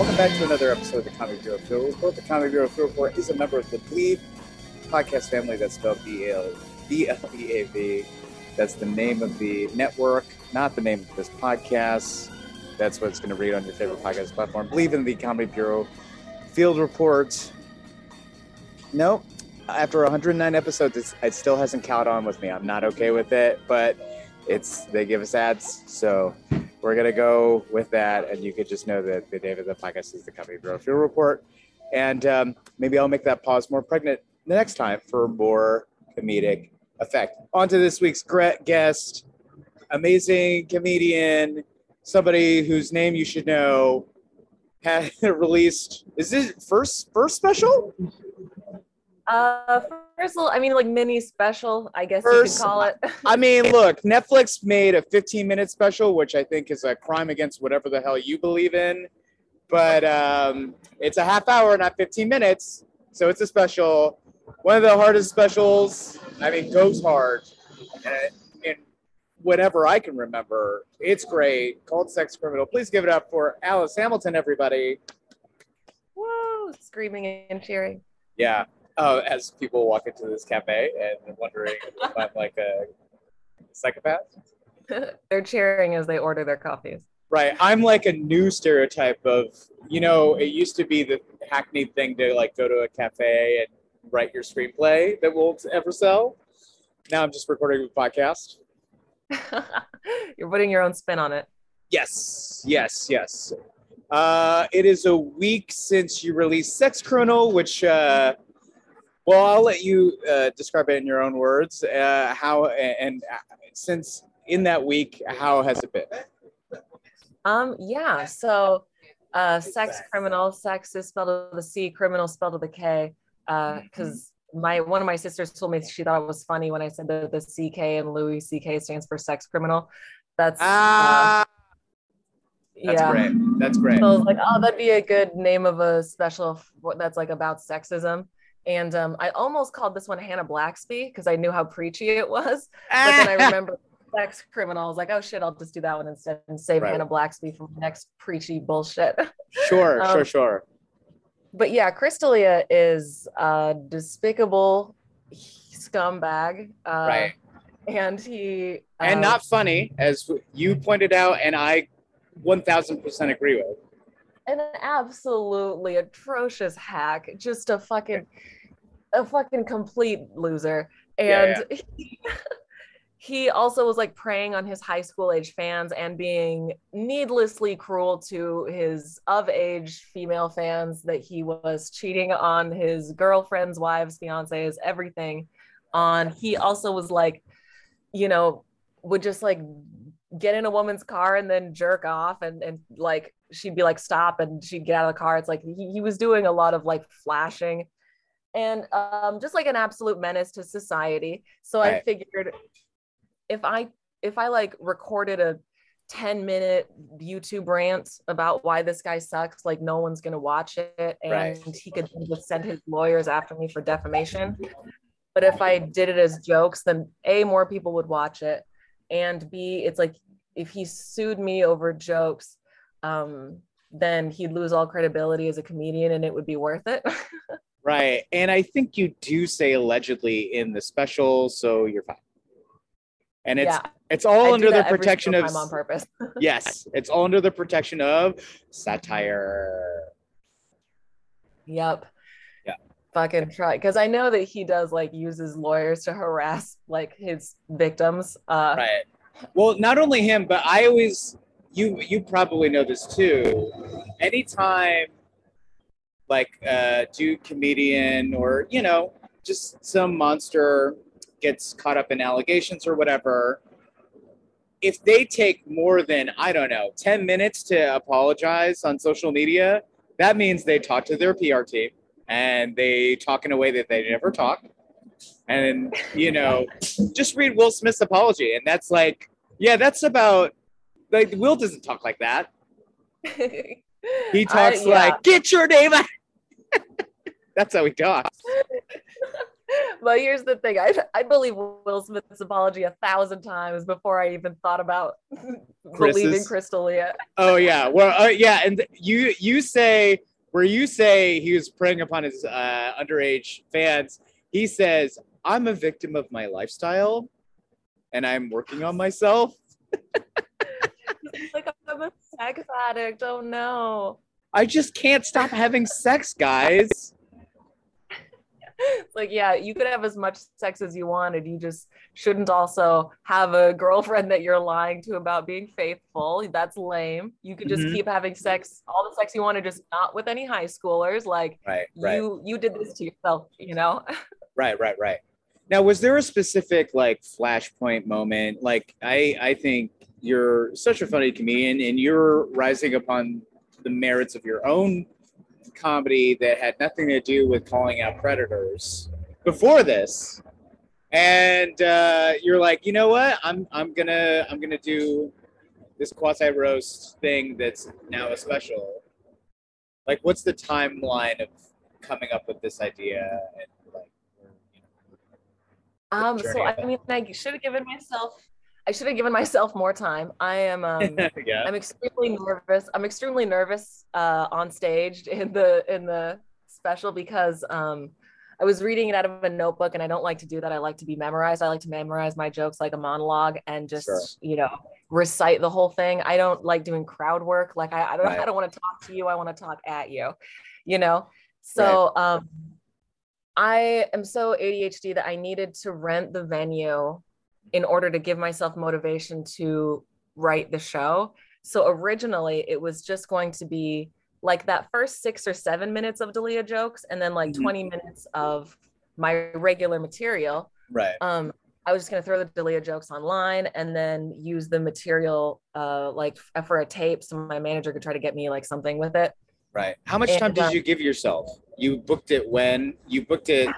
Welcome back to another episode of the Comic Bureau Field Report. The Comic Bureau Field Report is a member of the Bleav podcast family. That's spelled B-L-E-A-V. That's the name of the network, not the name of this podcast. That's what it's going to read on your favorite podcast platform. Bleav in the Comedy Bureau Field Report. Nope. After 109 episodes, it still hasn't caught on with me. I'm not okay with it, but it's they give us ads, so we're gonna go with that. And you could just know that the David the podcast is the Comedy Bureau Field Report, and um, maybe I'll make that pause more pregnant the next time for more comedic effect. On to this week's guest, amazing comedian, somebody whose name you should know, had released. Is this first first special? Uh, first little, I mean, like mini special, I guess First- you could call it. I mean, look, Netflix made a 15 minute special, which I think is a crime against whatever the hell you believe in. But um, it's a half hour, not 15 minutes. So it's a special. One of the hardest specials. I mean, goes hard. And, and whenever I can remember, it's great. Called Sex Criminal. Please give it up for Alice Hamilton, everybody. Woo! Screaming and cheering. Yeah. Uh, as people walk into this cafe and wondering if I'm like a psychopath. They're cheering as they order their coffees. Right. I'm like a new stereotype of, you know, it used to be the hackneyed thing to like go to a cafe and write your screenplay that won't ever sell. Now I'm just recording a podcast. You're putting your own spin on it. Yes, yes, yes. Uh, it is a week since you released Sex Criminal, which, uh, well, I'll let you uh, describe it in your own words. Uh, how and uh, since in that week, how has it been? Um, yeah. So, uh, sex criminal. Sex is spelled with a C. Criminal spelled with a K. Because my one of my sisters told me she thought it was funny when I said that the CK and Louis CK stands for sex criminal. That's uh, Ah, that's yeah. great. That's great. So I was like, oh, that'd be a good name of a special that's like about sexism. And um, I almost called this one Hannah Blacksby because I knew how preachy it was. But then I remember sex criminal. I was like, oh shit, I'll just do that one instead and save Right. Hannah Blacksby from the next preachy bullshit. Sure, Um, sure, sure. but yeah, Chris D'Elia is a despicable scumbag. Uh, Right. And he And uh, not funny, as you pointed out, and I 1000% agree with. An absolutely atrocious hack just a fucking a fucking complete loser. And He, he also was like preying on his high school age fans and being needlessly cruel to his of age female fans that he was cheating on his girlfriends wives fiancés everything on. He also was like you know would just like get in a woman's car and then jerk off and and like she'd be like stop and she'd get out of the car. It's like he, he was doing a lot of like flashing and um just like an absolute menace to society. So i figured if i if i like recorded a 10 minute youtube rant about why this guy sucks like no one's gonna watch it and Right. he could just send his lawyers after me for defamation. But if i did it as jokes then a more people would watch it and b it's like if he sued me over jokes um then he'd lose all credibility as a comedian and it would be worth it Right. And I think you do say allegedly in the special, so you're fine. and it's Yeah. it's all I under the protection of on purpose. yes, it's all under the protection of satire. Yep. Fucking try because I know that he does like uses lawyers to harass like his victims. Uh Right. Well, not only him, but I always you you probably know this too. Anytime like a dude comedian or you know just some monster gets caught up in allegations or whatever, if they take more than I don't know ten minutes to apologize on social media, that means they talk to their PR team and they talk in a way that they never talk. And you know, just read Will Smith's apology, and that's like, yeah, that's about like Will doesn't talk like that. He talks I- yeah. like, get your name out. that's how he talks. but here's the thing I, I believe Will Smith's apology a thousand times before I even thought about believing Chris's? Chris D'Elia. Oh yeah, well, uh, yeah, and you you say where you say he was preying upon his uh, underage fans. He says, "I'm a victim of my lifestyle, and I'm working on myself." Like, I'm a sex addict. Oh no. I just can't stop having sex, guys. It's like, yeah, you could have as much sex as you wanted. You just shouldn't also have a girlfriend that you're lying to about being faithful. That's lame. You could just Mhm. keep having sex, all the sex you wanted, just not with any high schoolers. Like Right, right, you you did this to yourself, you know? right, right, right. Now, was there a specific like flashpoint moment? Like, I I think you're such a funny comedian, and you're rising upon the merits of your own comedy that had nothing to do with calling out predators before this. And uh, you're like you know what? I'm i'm gonna i'm gonna do this quasi roast thing that's now a special. Like what's the timeline of coming up with this idea and like you know, Um, so I mean, I should have given myself, I should have given myself more time. I am, um, yeah I'm extremely nervous. I'm extremely nervous uh, on stage in the in the special because um, I was reading it out of a notebook, and I don't like to do that. I like to be memorized. I like to memorize my jokes like a monologue and just Sure. you know recite the whole thing. I don't like doing crowd work. Like I, I don't Right. I don't want to talk to you. I want to talk at you. You know. So um, I am so ADHD that I needed to rent the venue in order to give myself motivation to write the show. So originally it was just going to be like that first six or seven minutes of D'Elia jokes and then like Mhm. 20 minutes of my regular material. right Um, I was just gonna throw the D'Elia jokes online and then use the material uh like for a tape so my manager could try to get me like something with it. right how much And, time did um, you give yourself you booked it when you booked it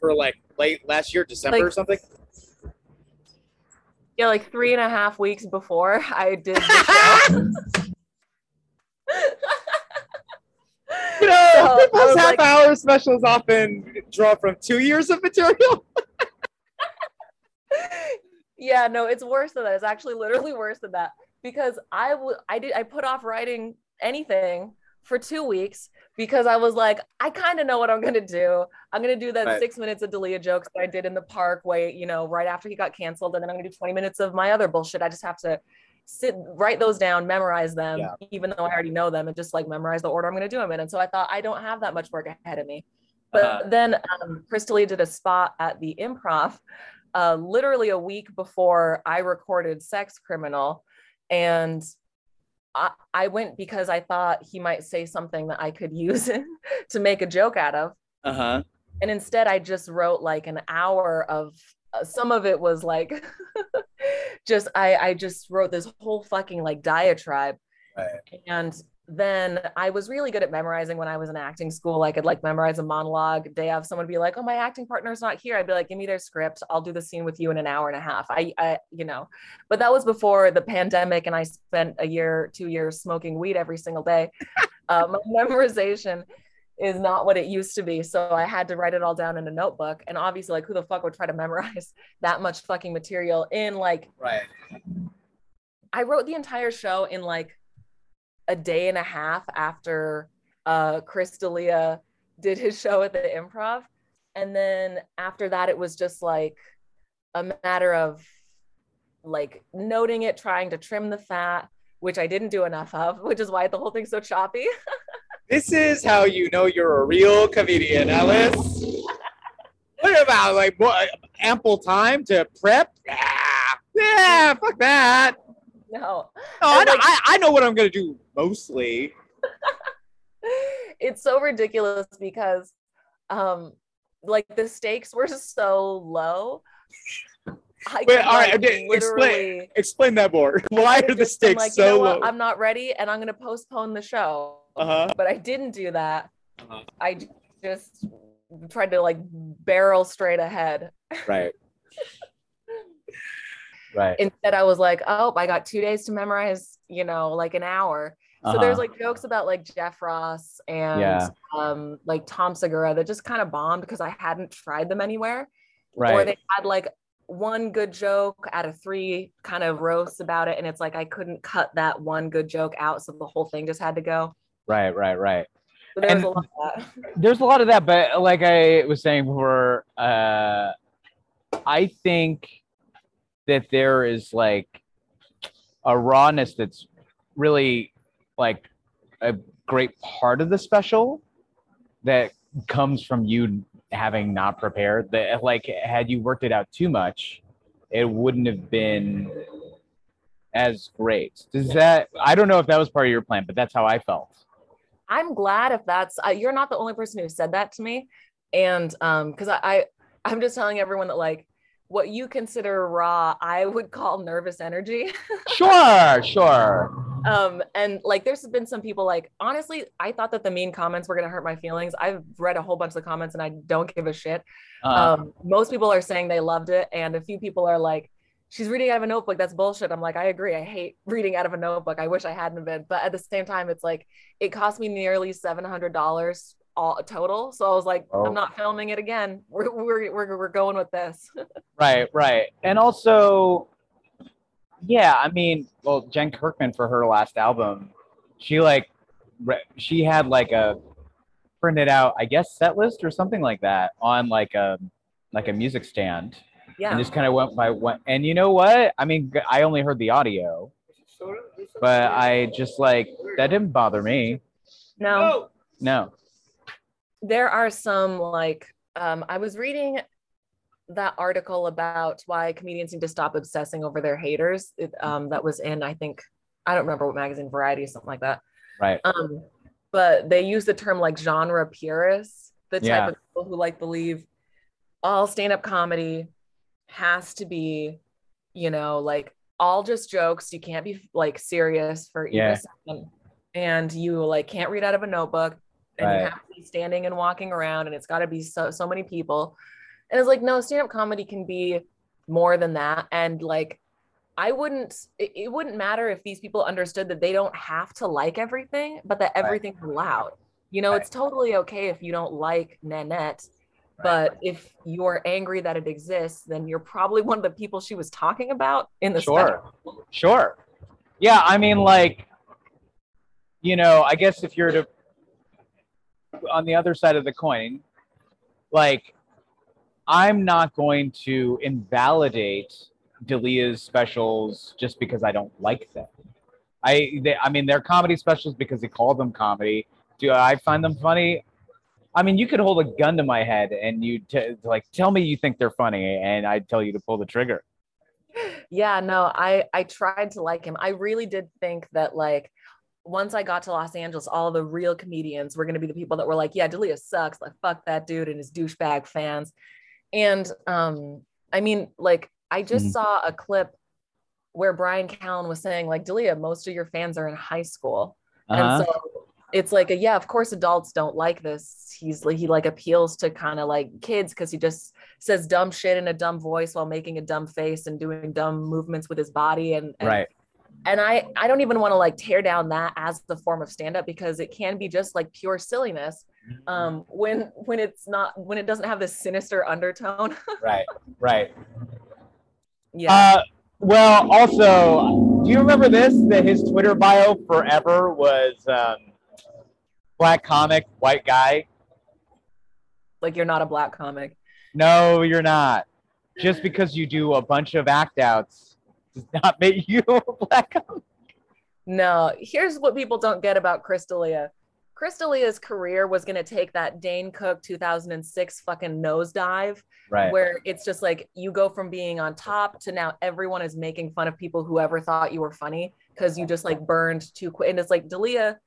for like late last year december Like- or something Yeah, like three and a half weeks before I did the show. You know, So, people's half like- hour specials often draw from two years of material. yeah no it's worse than that it's actually literally worse than that because i would i did i put off writing anything for two weeks because i was like i kind of know what i'm gonna do i'm gonna do that Right. six minutes of D'Elia jokes that i did in the park way you know right after he got canceled and then i'm gonna do 20 minutes of my other bullshit i just have to sit write those down memorize them Yeah. even though i already know them and just like memorize the order i'm gonna do them in and so i thought i don't have that much work ahead of me but Uh-huh. then um, Chris D'Elia did a spot at the improv uh, literally a week before I recorded Sex Criminal. And I, I went because I thought he might say something that I could use to make a joke out of. Uh huh. And instead, I just wrote like an hour of uh, some of it was like just I, I just wrote this whole fucking like diatribe Right. and then I was really good at memorizing when I was in acting school. I could like memorize a monologue. Day of someone would be like, "Oh, my acting partner's not here." I'd be like, "Give me their script. I'll do the scene with you in an hour and a half." I, I, you know, but that was before the pandemic, and I spent a year, two years smoking weed every single day. uh, my memorization is not what it used to be, so I had to write it all down in a notebook. And obviously, like, who the fuck would try to memorize that much fucking material in like Right. I wrote the entire show in like a day and a half after uh Chris D'Elia did his show at the improv. And then after that, it was just like a matter of like noting it, trying to trim the fat, which I didn't do enough of, which is why the whole thing's so choppy. This is how you know you're a real comedian, Ellis. what about like what, ample time to prep? Yeah, yeah, fuck that. No. No, I, And, know, like- I, I know what I'm gonna do mostly. it's so ridiculous because um like the stakes were so low. I Wait, could, all right, like, okay, explain- Explain that more. Why are the stakes like, so you know low? I'm not ready and I'm gonna postpone the show. Uh-huh. But I didn't do that. Uh-huh. I j- just tried to like barrel straight ahead. Right. Right. Instead, I was like, oh, I got two days to memorize, you know, like an hour. So there's Uh-huh. like jokes about like Jeff Ross and Yeah. um like Tom Segura that just kind of bombed because I hadn't tried them anywhere. Or they had like one good joke out of three kind of roasts about it. And it's like I couldn't cut that one good joke out. So the whole thing just had to go. right. Right. Right. So there was And- a lot of that. there's a lot of that, but like I was saying before, uh, I think that there is like a rawness that's really like a great part of the special that comes from you having not prepared. That like had you worked it out too much, it wouldn't have been as great. Does that? I don't know if that was part of your plan, but that's how I felt. I'm glad if that's uh, you're not the only person who said that to me, and um, because I, I I'm just telling everyone that like what you consider raw, I would call nervous energy. Sure, sure. um, and like there's been some people like honestly, I thought that the mean comments were gonna hurt my feelings. I've read a whole bunch of the comments and I don't give a shit. Uh, Um, most people are saying they loved it, and a few people are like. She's reading out of a notebook. That's bullshit. I'm like, I agree. I hate reading out of a notebook. I wish I hadn't been. But at the same time, it's like it cost me nearly seven hundred dollars all total. So I was like, Oh. I'm not filming it again. We're we're we're, we're going with this. Right, right. And also, yeah, I mean, well, Jen Kirkman for her last album, she like, she had like a printed out, I guess, set list or something like that on like a like a music stand, yeah. and just kind of went by one. And you know what? I mean, I only heard the audio, but I just like that didn't bother me. No. No. There are some like um, I was reading that article about why comedians need to stop obsessing over their haters. It, um, that was in I think I don't remember what magazine, Variety, or something like that. Right. Um, but they use the term like genre purists, the type Yeah. of people who like believe all stand-up comedy has to be, you know, like all just jokes. You can't be like serious for even Yeah. a second. And you like can't read out of a notebook and you have to be standing and walking around and it's got to be so so many people. And it's like, no, stand-up comedy can be more than that. And like I wouldn't it, it wouldn't matter if these people understood that they don't have to like everything, but that Right. everything's allowed. You know, Right. it's totally okay if you don't like Nanette, but if you're angry that it exists, then you're probably one of the people she was talking about in the Sure. Sure. Yeah, I mean, like, you know, I guess if you're to on the other side of the coin, like, I'm not going to invalidate D'Elia's specials just because I don't like them. I, they, I mean, they're comedy specials because they call them comedy. Do I find them funny? I mean, you could hold a gun to my head and you t- like tell me you think they're funny, and I'd tell you to pull the trigger. yeah no i i tried to like him i really did think that like once i got to los angeles all the real comedians were going to be the people that were like yeah D'Elia sucks like fuck that dude and his douchebag fans and um i mean like i just Mhm. saw a clip where Bryan Callen was saying like D'Elia most of your fans are in high school Uh-huh. and so it's like a, yeah of course adults don't like this he's like he like appeals to kind of like kids because he just says dumb shit in a dumb voice while making a dumb face and doing dumb movements with his body and, and right. And i i don't even want to like tear down that as the form of stand up because it can be just like pure silliness um when when it's not when it doesn't have this sinister undertone right. Right. yeah Uh, well, also, do you remember this? That his Twitter bio forever was um, black comic, white guy. like you're not a black comic No, you're not. Just because you do a bunch of act outs does not make you a black comic. No, here's what people don't get about Chris D'Elia. Chris D'Elia's career was going to take that Dane Cook 2006 fucking nosedive, Right. where it's just like you go from being on top to now everyone is making fun of people who ever thought you were funny because you just like burned too quick. And it's like D'Elia,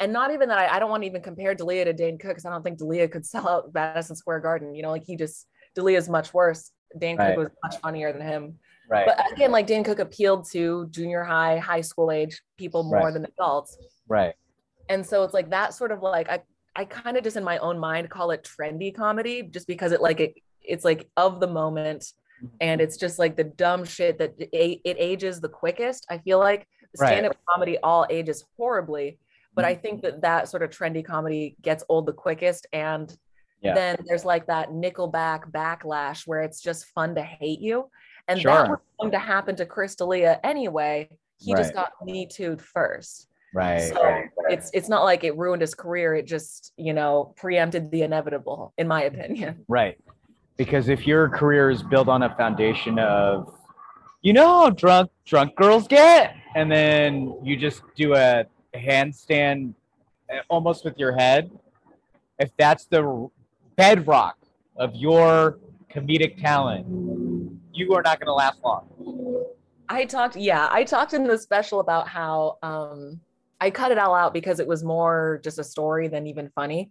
and not even that I, I don't want to even compare D'Elia to Dane Cook because I don't think D'Elia could sell out Madison Square Garden. You know, like he just D'Elia's much worse. Dane Right. Cook was much funnier than him. Right. But again, like Dane Cook appealed to junior high, high school age people more Right. than adults. right. And so it's like that sort of like I I kind of just in my own mind call it trendy comedy just because it like it it's like of the moment mm-hmm. and it's just like the dumb shit that it, it ages the quickest. I feel like Right. stand-up comedy all ages horribly, but I mm-hmm. think that that sort of trendy comedy gets old the quickest and Yeah. then there's like that nickelback backlash where it's just fun to hate you and Sure. that was going to happen to Chris D'Elia anyway. He just got me too first. Right. So it's it's not like it ruined his career. It just you know preempted the inevitable, in my opinion. Right. Because if your career is built on a foundation of, you know how drunk drunk girls get, and then you just do a handstand uh, almost with your head, if that's the bedrock of your comedic talent, you are not going to last long. I talked, yeah, I talked in the special about how um, I cut it all out because it was more just a story than even funny.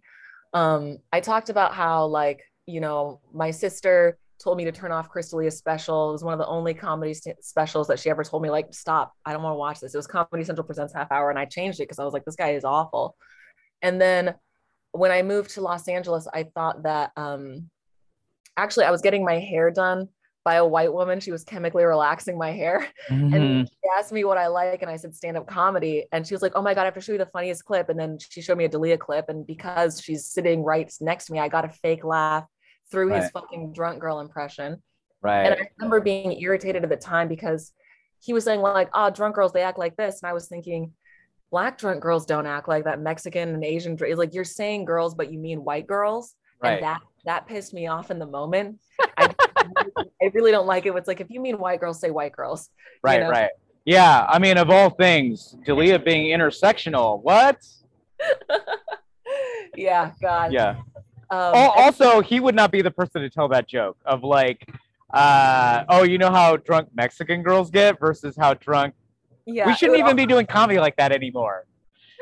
Um, I talked about how like you know my sister told me to turn off Chris D'Elia's special. It was one of the only comedy st- specials that she ever told me like stop. I don't want to watch this. It was Comedy Central presents half hour, and I changed it because I was like this guy is awful. And then when I moved to Los Angeles, I thought that um, actually I was getting my hair done by a white woman. She was chemically relaxing my hair. Mm-hmm. And she asked me what I like, and I said stand up comedy. And she was like, Oh my God, I have to show you the funniest clip. And then she showed me a D'Elia clip. And because she's sitting right next to me, I got a fake laugh through his fucking drunk girl impression. Right. And. I remember being irritated at the time because he was saying, like, oh, drunk girls, they act like this. And I was thinking, Black drunk girls don't act like that. Mexican and Asian, like you're saying girls, but you mean white girls. Right. And that that pissed me off in the moment. I, really don't like it. It's like if you mean white girls, say white girls. you Right, know? right. Yeah, I mean, of all things, D'Elia being intersectional. What? yeah, God. Yeah. Um, Al- also, he would not be the person to tell that joke of like, uh, oh, you know how drunk Mexican girls get versus how drunk. yeah, we shouldn't even be doing comedy like that anymore.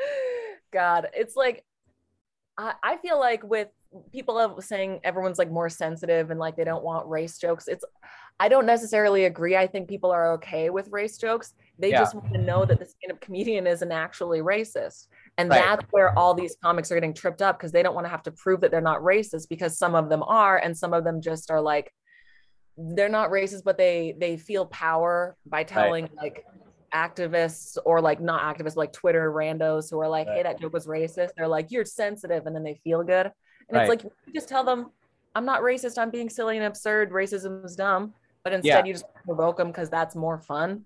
God, it's like I, I feel like with people are saying everyone's like more sensitive and like they don't want race jokes. It's I don't necessarily agree. I think people are okay with race jokes. They Yeah. just want to know that the stand-up comedian isn't actually racist. And Right. that's where all these comics are getting tripped up because they don't want to have to prove that they're not racist because some of them are and some of them just are like they're not racist, but they they feel power by telling like activists or like not activists like Twitter randos who are like, hey, that joke was racist. They're like, you're sensitive, and then they feel good. And Right. it's like you just tell them, I'm not racist. I'm being silly and absurd. Racism is dumb. But instead, Yeah. you just provoke them because that's more fun.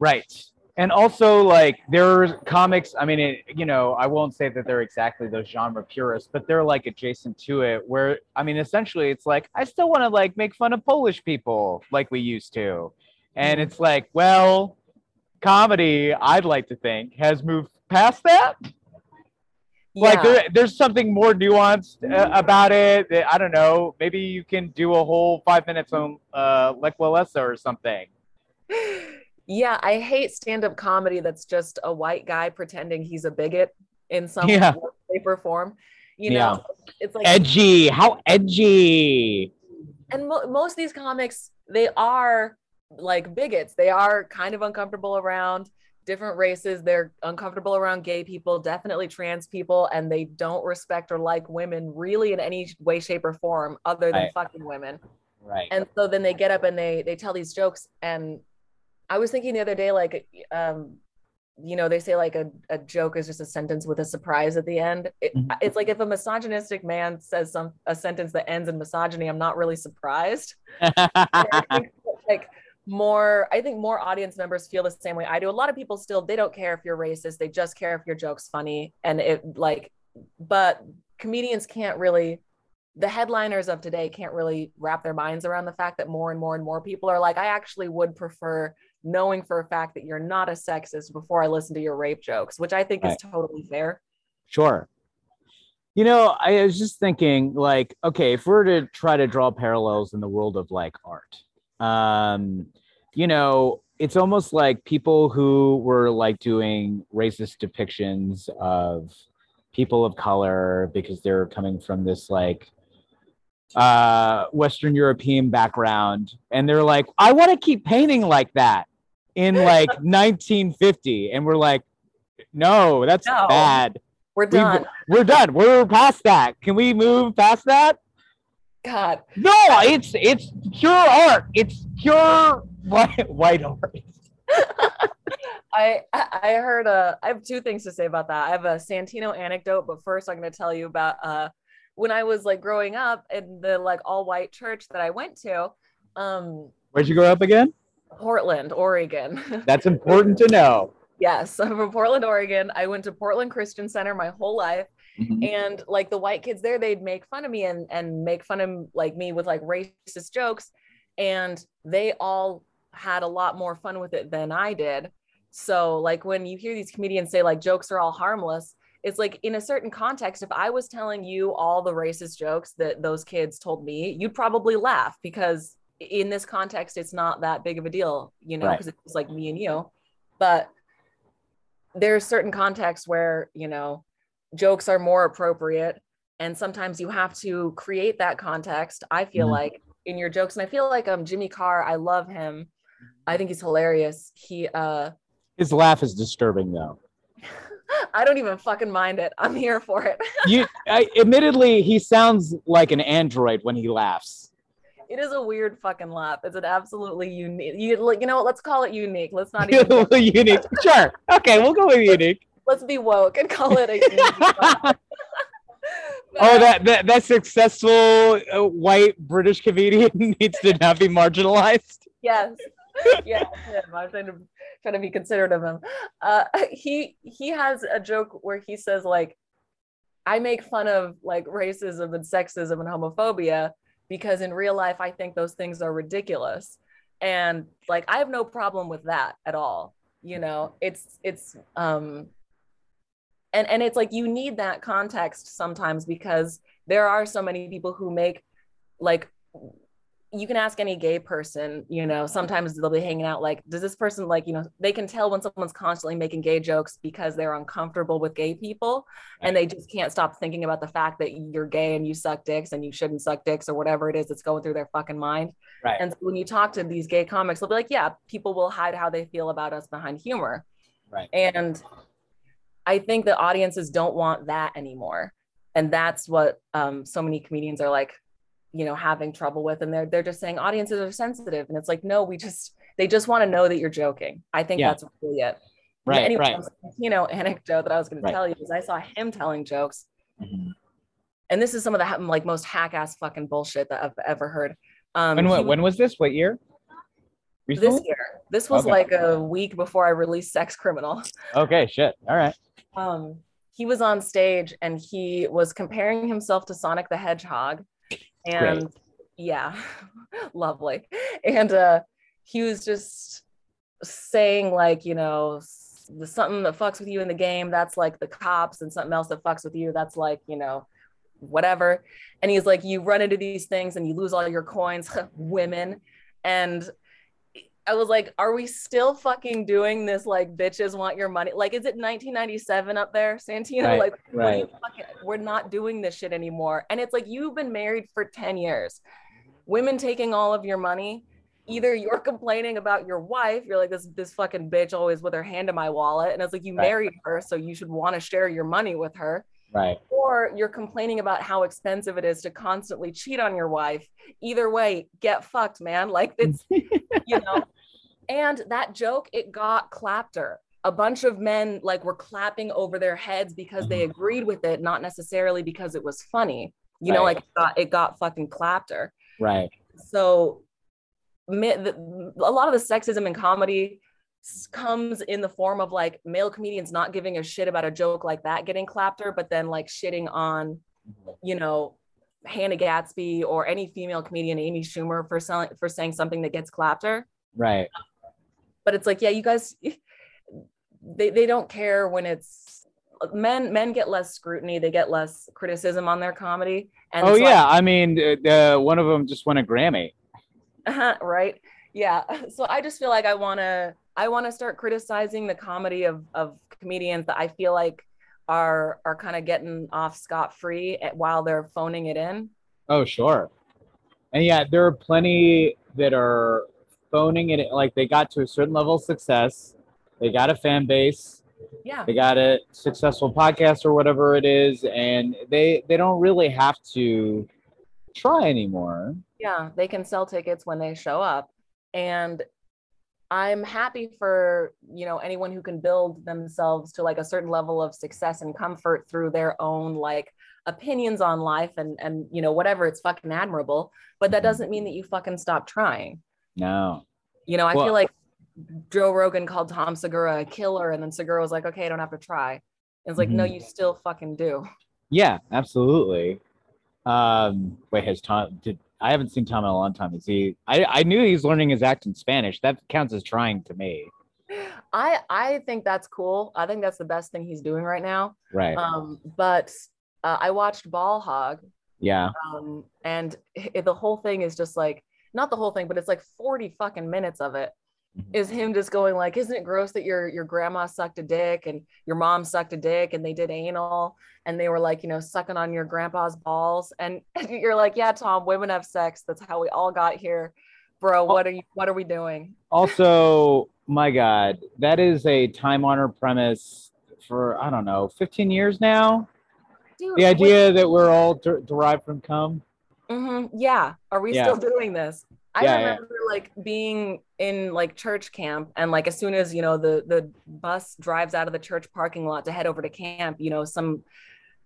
Right. And also, like, there's comics. I mean, it, you know, I won't say that they're exactly those genre purists, but they're like adjacent to it. Where, I mean, essentially, it's like I still want to like make fun of Polish people like we used to, and it's like, well, comedy, I'd like to think, has moved past that. Like, Yeah. there, there's something more nuanced uh, about it. that- I don't know. Maybe you can do a whole five minutes on uh, Lech Walesa or something. yeah, I hate stand-up comedy that's just a white guy pretending he's a bigot in some Yeah. or form. You know, it's like Edgy. How edgy. and mo- most of these comics they are like bigots they are kind of uncomfortable around different races they're uncomfortable around gay people definitely trans people and they don't respect or like women really in any way shape or form other than Right. fucking women Right. and so then they get up and they they tell these jokes and i was thinking the other day like um you know they say like a, a joke is just a sentence with a surprise at the end it, Mhm. it's like if a misogynistic man says some a sentence that ends in misogyny i'm not really surprised and I think that, like more i think more audience members feel the same way i do a lot of people still they don't care if you're racist they just care if your joke's funny and it like but comedians can't really the headliners of today can't really wrap their minds around the fact that more and more and more people are like i actually would prefer knowing for a fact that you're not a sexist before I listen to your rape jokes, which I think Right. is totally fair. Sure. You know, I was just thinking, like, okay, if we're to try to draw parallels in the world of like art, um, you know, it's almost like people who were like doing racist depictions of people of color because they're coming from this like uh Western European background, and they're like, I want to keep painting like that in like 1950, and we're like, no, that's No. bad. We're We've- done. We're done. We're past that. Can we move past that? God. No, it's it's pure art. It's pure white white art. I I heard a. I have two things to say about that. I have a Santino anecdote, but first I'm gonna tell you about uh when I was like growing up in the like all white church that I went to, um Where'd you grow up again? Portland, Oregon. That's important to know. yes, I'm from Portland, Oregon. I went to Portland Christian Center my whole life. Mm-hmm. and like the white kids there they'd make fun of me and and make fun of like me with like racist jokes. And they all had a lot more fun with it than i did. So like when you hear these comedians say like jokes are all harmless it's like in a certain context if i was telling you all the racist jokes that those kids told me you'd probably laugh because in this context it's not that big of a deal you know Right. because it's like me and you. But there's certain contexts where you know jokes are more appropriate and sometimes you have to create that context i feel Mhm. like in your jokes and i feel like um jimmy carr i love him i think he's hilarious he uh His laugh is disturbing though. i don't even fucking mind it i'm here for it You I, admittedly he sounds like an android when he laughs. it is a weird fucking laugh it's an absolutely unique you, you know what let's call it unique let's not even unique. Sure. Okay, we'll go with unique. Let's be woke and call it a unique laugh. Oh, that that, that successful uh, white British comedian needs to not be marginalized. yes yeah him. i'm trying to trying to be considerate of him uh he he has a joke where he says like i make fun of like racism and sexism and homophobia because in real life i think those things are ridiculous and like i have no problem with that at all you know it's it's um and and it's like you need that context sometimes because there are so many people who make like you can ask any gay person, you know, sometimes they'll be hanging out like, does this person like, you know, they can tell when someone's constantly making gay jokes because they're uncomfortable with gay people and they just can't stop thinking about the fact that you're gay and you suck dicks and you shouldn't suck dicks or whatever it is that's going through their fucking mind. Right. And so when you talk to these gay comics, they'll be like, yeah, people will hide how they feel about us behind humor. Right. And I think the audiences don't want that anymore. And that's what um, so many comedians are like, you know, having trouble with. And they're they're just saying audiences are sensitive. And it's like, no, we just they just want to know that you're joking. I think Yeah. that's really it. Right. anyway, right. You know, anecdote that I was going Right. to tell you is I saw him telling jokes, Mhm. and this is some of the like most hack ass fucking bullshit that I've ever heard. Um, When, he when, when was this? What year? this year. This was Okay. like a week before I released Sex Criminal. Okay, shit. All right. Um, he was on stage and he was comparing himself to Sonic the Hedgehog, and yeah, lovely. And uh, he was just saying like, you know, the something that fucks with you in the game, that's like the cops, and something else that fucks with you, that's like, you know, whatever. And he's like, you run into these things and you lose all your coins, women. And I was like, are we still fucking doing this? Like, bitches want your money. Like, is it 1997 up there, Santino? Right, like, what are you right. fucking- we're not doing this shit anymore. And it's like, you've been married for 10 years. Women taking all of your money. Either you're complaining about your wife, you're like this this fucking bitch always with her hand in my wallet, and it's like you Right. married her, so you should want to share your money with her Right. or you're complaining about how expensive it is to constantly cheat on your wife. Either way, get fucked, man. Like it's, you know. And that joke, it got clapter. A bunch of men like were clapping over their heads because they mm-hmm. agreed with it, not necessarily because it was funny. You know, like it got, it got fucking clapter. Right. So a lot of the sexism in comedy comes in the form of like male comedians not giving a shit about a joke like that getting clapter, but then like shitting on, you know, Hannah Gadsby or any female comedian, Amy Schumer, for selling for saying something that gets clapter. Right. but it's like yeah you guys they, they don't care when it's men men get less scrutiny they get less criticism on their comedy and oh yeah, I mean, uh, one of them just won a Grammy. Uh-huh, right yeah so i just feel like i want to i want to start criticizing the comedy of of comedians that i feel like are are kind of getting off scot-free while they're phoning it in. Oh sure, and yeah, there are plenty that are phoning it. Like they got to a certain level of success, they got a fan base, yeah. They got a successful podcast or whatever it is, and they they don't really have to try anymore. yeah they can sell tickets when they show up. And i'm happy for you know anyone who can build themselves to like a certain level of success and comfort through their own like opinions on life and and you know whatever it's fucking admirable but that doesn't mean that you fucking stop trying No, You know, I Well- feel like Joe Rogan called Tom Segura a killer, and then Segura was like, "Okay, I don't have to try." And it's like, no, Mhm. you still fucking do. yeah, absolutely. Um, wait, has Tom? Did I haven't seen Tom in a long time? Is he? I I knew he's learning his act in Spanish. That counts as trying to me. I I think that's cool. I think that's the best thing he's doing right now. Right. Um, but uh, I watched Ball Hog, yeah. um, and it, the whole thing is just like not the whole thing, but it's like forty fucking minutes of it. Is him just going like, "Isn't it gross that your your grandma sucked a dick and your mom sucked a dick and they did anal and they were like, you know, sucking on your grandpa's balls?" And you're like, "Yeah, Tom, women have sex. That's how we all got here, bro. What are you? What are we doing?" Also, my God, that is a time honored premise for I don't know, 15 years now. Dude, The idea that we're all der- derived from cum. hmm Yeah. Are we Yeah. still doing this? I Yeah, yeah. remember like being in like church camp and like as soon as you know the the bus drives out of the church parking lot to head over to camp, you know, some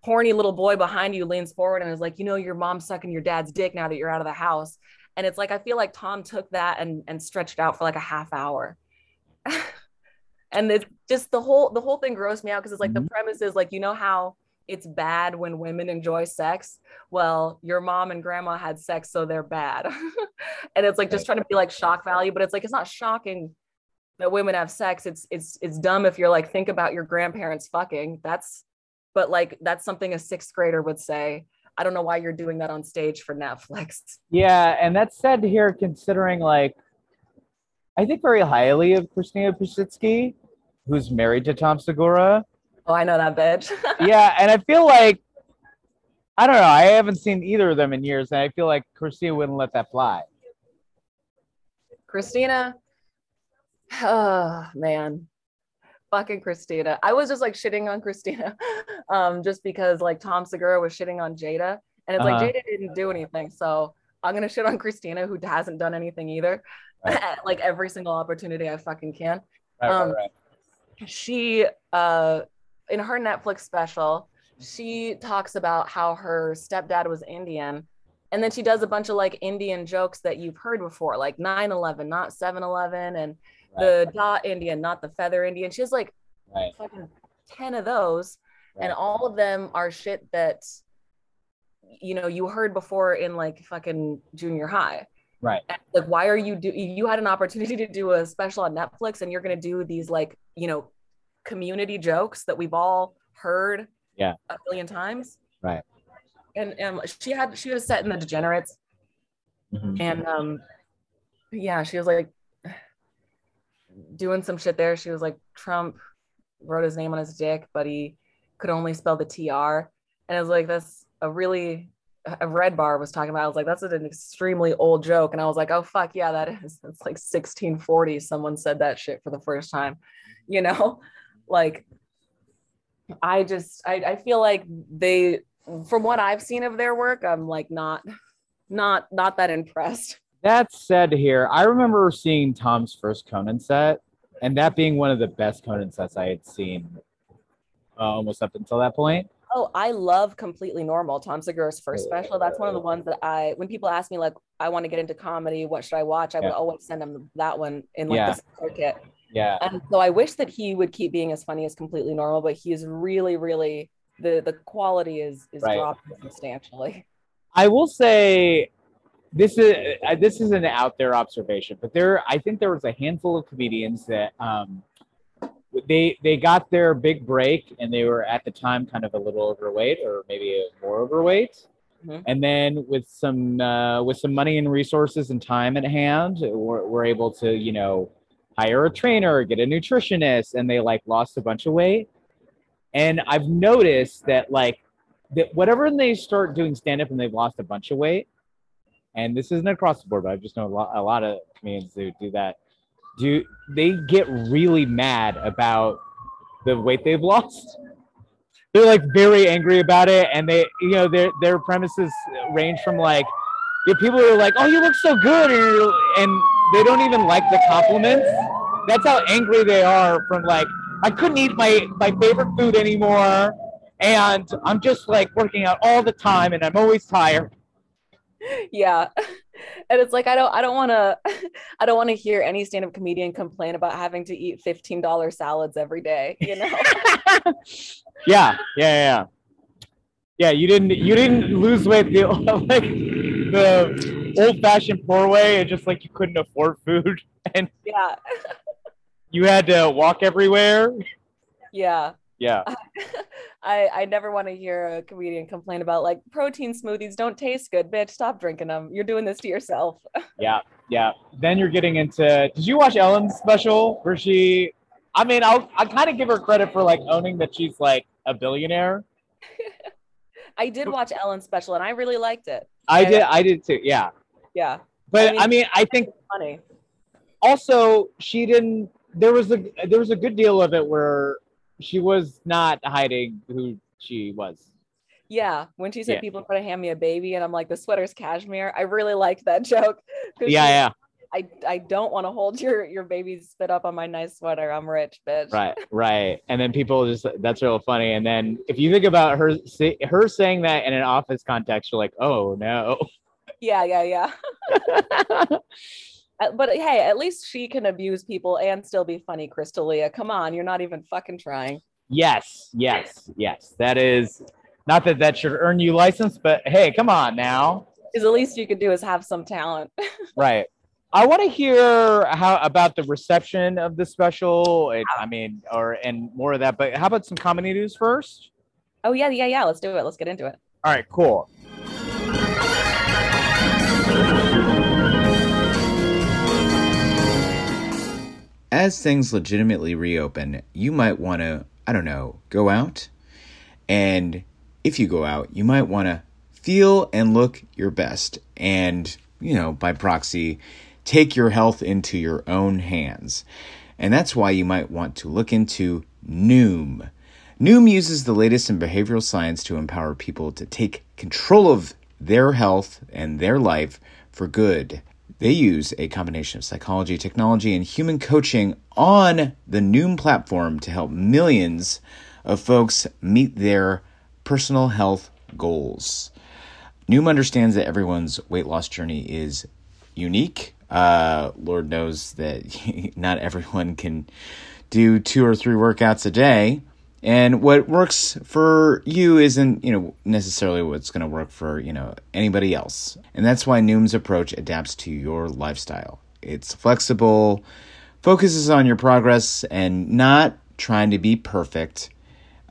horny little boy behind you leans forward and is like, you know, your mom's sucking your dad's dick now that you're out of the house. And it's like I feel like Tom took that and and stretched out for like a half hour. and it's just the whole the whole thing grossed me out because it's like the Mhm. premise is like, you know how it's bad when women enjoy sex. Well, your mom and grandma had sex, so they're bad. and it's like just trying to be like shock value, but it's like it's not shocking that women have sex. It's it's it's dumb if you're like think about your grandparents fucking. That's but like that's something a sixth grader would say. I don't know why you're doing that on stage for Netflix. Yeah, and that's said here considering like I think very highly of Christina Pazsitzky, who's married to Tom Segura. Oh, I know that bitch. yeah, and I feel like I don't know. I haven't seen either of them in years, and I feel like Christina wouldn't let that fly. Christina. Oh man. Fucking Christina. I was just like shitting on Christina. Um, just because like Tom Segura was shitting on Jada. And it's Uh-huh. like Jada didn't do anything. So I'm gonna shit on Christina who hasn't done anything either. Right. like every single opportunity I fucking can. Right, Um, right, she uh in her Netflix special, she talks about how her stepdad was Indian. And then she does a bunch of like Indian jokes that you've heard before, like 9-11, not 7-Eleven, and the dot Indian, not the feather Indian. She has like Right, fucking 10 of those. And all of them are shit that you know you heard before in like fucking junior high right. like why are you do you had an opportunity to do a special on netflix and you're going to do these like you know community jokes that we've all heard Yeah. a million times. Right. and um she had she was set in the degenerates. Mhm. and um yeah she was like doing some shit there. She was like trump wrote his name on his dick but he could only spell the tr and it was like that's a really a red bar was talking about. I was like that's an extremely old joke. And i was like oh fuck yeah that is. It's like 1640 someone said that shit for the first time you know like i just I, I feel like they from what i've seen of their work i'm like not not not that impressed That said, here I remember seeing Tom's first Conan set, and that being one of the best Conan sets I had seen uh, almost up until that point. Oh, I love Completely Normal, Tom Segura's first special. That's one of the ones that I, when people ask me like, I want to get into comedy, what should I watch? I Yeah. would always send them that one in like Yeah. the circuit. Yeah, And so I wish that he would keep being as funny as Completely Normal, but he is really, really the the quality is is Right. dropping substantially. I will say this is uh, this is an out there observation, but there I think there was a handful of comedians that um, they they got their big break and they were at the time kind of a little overweight or maybe more overweight. Mhm. And then with some uh, with some money and resources and time at hand, we're, we're able to you know hire a trainer, get a nutritionist, and they like lost a bunch of weight. And I've noticed that like that whatever they start doing stand up and they've lost a bunch of weight, and this isn't across the board, but I've just know a lot, a lot of comedians who do that. Do they get really mad about the weight they've lost? They're like very angry about it, and they, you know, their their premises range from like, the people are like, "Oh, you look so good," and, and they don't even like the compliments. That's how angry they are from like, I couldn't eat my my favorite food anymore, and I'm just like working out all the time, and I'm always tired. yeah and it's like i don't i don't want to i don't want to hear any stand-up comedian complain about having to eat $15 salads every day you know Yeah, yeah, yeah. Yeah, you didn't you didn't lose weight the like the old fashioned poor way, and just like you couldn't afford food and yeah you had to walk everywhere. yeah Yeah. I, I never want to hear a comedian complain about like protein smoothies don't taste good, bitch. Stop drinking them. You're doing this to yourself. Yeah, yeah. Then you're getting into. Did you watch Ellen's special where she? I mean, I'll I kind of give her credit for like owning that she's like a billionaire. I did watch Ellen's special and I really liked it. I Yeah. did, I did too. Yeah, Yeah, but I mean- I mean, I think funny. also she didn't. There was a there was a good deal of it where she was not hiding who she was. Yeah, when she said Yeah. people try to hand me a baby and I'm like the sweater's cashmere. I really liked that joke. Yeah, yeah, I I don't want to hold your your baby's spit up on my nice sweater. I'm rich, bitch. right, right. And then people just that's real funny. And then if you think about her her saying that in an office context, you're like, oh no. Yeah, yeah, yeah. But hey, at least she can abuse people and still be funny, Chris D'Elia. Come on, you're not even fucking trying. Yes, yes, yes. That is not that that should earn you license, but hey, come on now. Is the least you could do is have some talent. Right. I want to hear how about the reception of the special. It, I mean, or and more of that. But how about some comedy news first? oh yeah, yeah, yeah. Let's do it. Let's get into it. All right, cool. As things legitimately reopen, you might want to, I don't know, go out. And if you go out, you might want to feel and look your best. And, you know, by proxy, take your health into your own hands. And that's why you might want to look into Noom. Noom uses the latest in behavioral science to empower people to take control of their health and their life for good. They use a combination of psychology, technology, and human coaching on the Noom platform to help millions of folks meet their personal health goals. Noom understands that everyone's weight loss journey is unique. Uh, Lord knows that not everyone can do two or three workouts a day. And what works for you isn't, you know, necessarily what's going to work for, you know, anybody else. And that's why Noom's approach adapts to your lifestyle. It's flexible, focuses on your progress, and not trying to be perfect,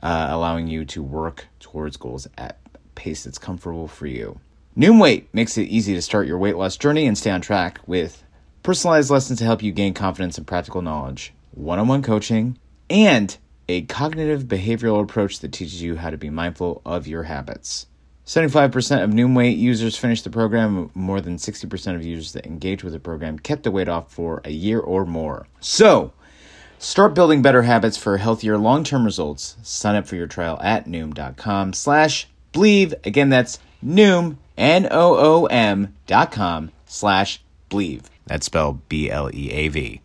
uh, allowing you to work towards goals at pace that's comfortable for you. Noom Weight makes it easy to start your weight loss journey and stay on track with personalized lessons to help you gain confidence and practical knowledge, one on one coaching, and a cognitive behavioral approach that teaches you how to be mindful of your habits. 75% of Noom Weight users finish the program. More than 60% of users that engage with the program kept the weight off for a year or more. So, start building better habits for healthier long-term results. Sign up for your trial at noom.com slash Bleav. Again, that's noom, N-O-O-M dot com slash Bleav. That's spelled B-L-E-A-V.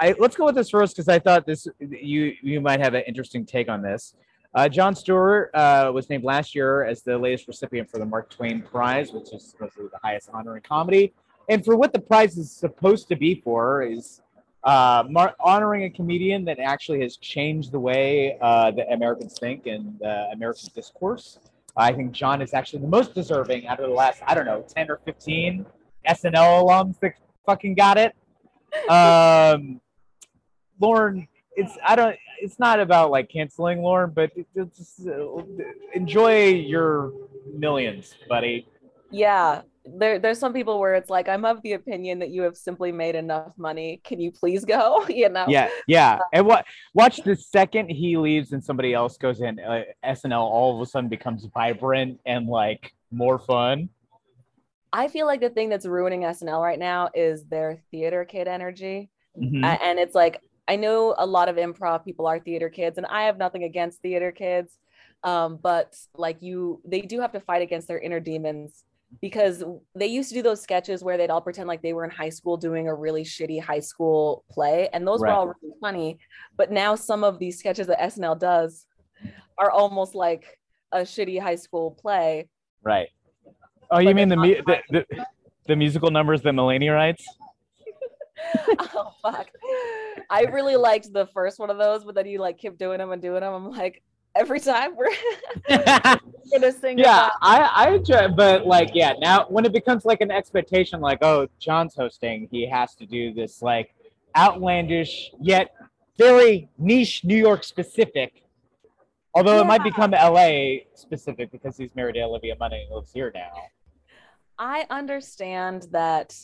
I, let's go with this first because I thought this you you might have an interesting take on this. Uh, Jon Stewart uh, was named last year as the latest recipient for the Mark Twain Prize, which is supposedly the highest honor in comedy. And for what the prize is supposed to be for is uh, mar- honoring a comedian that actually has changed the way uh, that Americans think and uh, American discourse. I think John is actually the most deserving out of the last, I don't know, 10 or 15 SNL alums that fucking got it. Um, Lorne, it's, I don't, it's not about like canceling Lorne, but just, uh, enjoy your millions, buddy. Yeah. There, there's some people where it's like, I'm of the opinion that you have simply made enough money. Can you please go? You know? Yeah, yeah. And what? Watch the second he leaves and somebody else goes in. Uh, SNL all of a sudden becomes vibrant and like more fun. I feel like the thing that's ruining SNL right now is their theater kid energy. Mhm. A- and it's like i know a lot of improv people are theater kids and i have nothing against theater kids um, but like you they do have to fight against their inner demons because they used to do those sketches where they'd all pretend like they were in high school doing a really shitty high school play and those Right. were all really funny but now some of these sketches that snl does are almost like a shitty high school play Right. Oh, you mean the, mu- the the the musical numbers that Mulaney writes? oh fuck i really liked the first one of those but then you like kept doing them and doing them i'm like every time we're gonna sing yeah, I I enjoy, but like yeah, now when it becomes like an expectation, like oh, John's hosting, he has to do this like outlandish yet very niche New York specific. Although it might become LA specific because he's married to Olivia Munn and lives here now. I understand that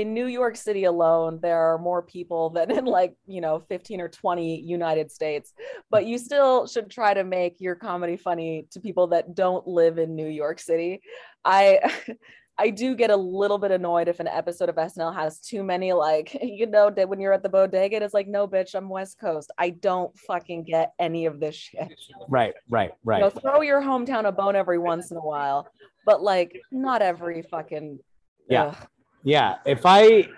in New York City alone, there are more people than in like, you know, 15 or 20 United States. But you still should try to make your comedy funny to people that don't live in New York City. I I do get a little bit annoyed if an episode of SNL has too many, like, you know, that when you're at the bodega, it's like, no, bitch, I'm West Coast. I don't fucking get any of this shit. Right, right, right. You know, throw your hometown a bone every once in a while, but like not every fucking Yeah. ugh. Yeah, if I,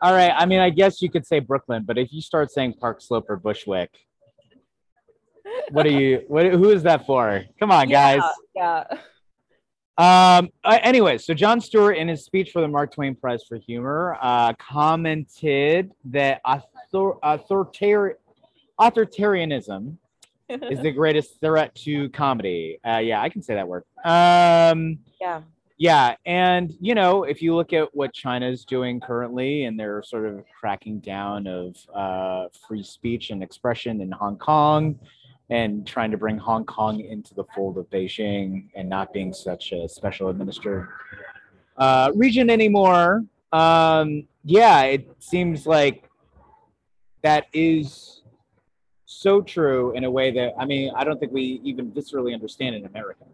all right. I mean, I guess you could say Brooklyn, but if you start saying Park Slope or Bushwick, what are you? What? Who is that for? Come on, Yeah, guys. Yeah. Um. uh, anyway, so Jon Stewart, in his speech for the Mark Twain Prize for Humor, uh, commented that author- authoritarian authoritarianism is the greatest threat to comedy. Uh, yeah, I can say that word. Um. yeah. Yeah, and you know, if you look at what China's doing currently, and they're sort of cracking down of uh, free speech and expression in Hong Kong, and trying to bring Hong Kong into the fold of Beijing, and not being such a special administered uh, region anymore. Um, yeah, it seems like that is so true in a way that I mean, I don't think we even viscerally understand in America.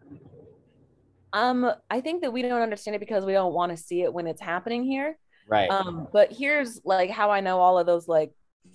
Um, I think that we don't understand it because we don't want to see it when it's happening here. Right. Um, but here's like how I know all of those like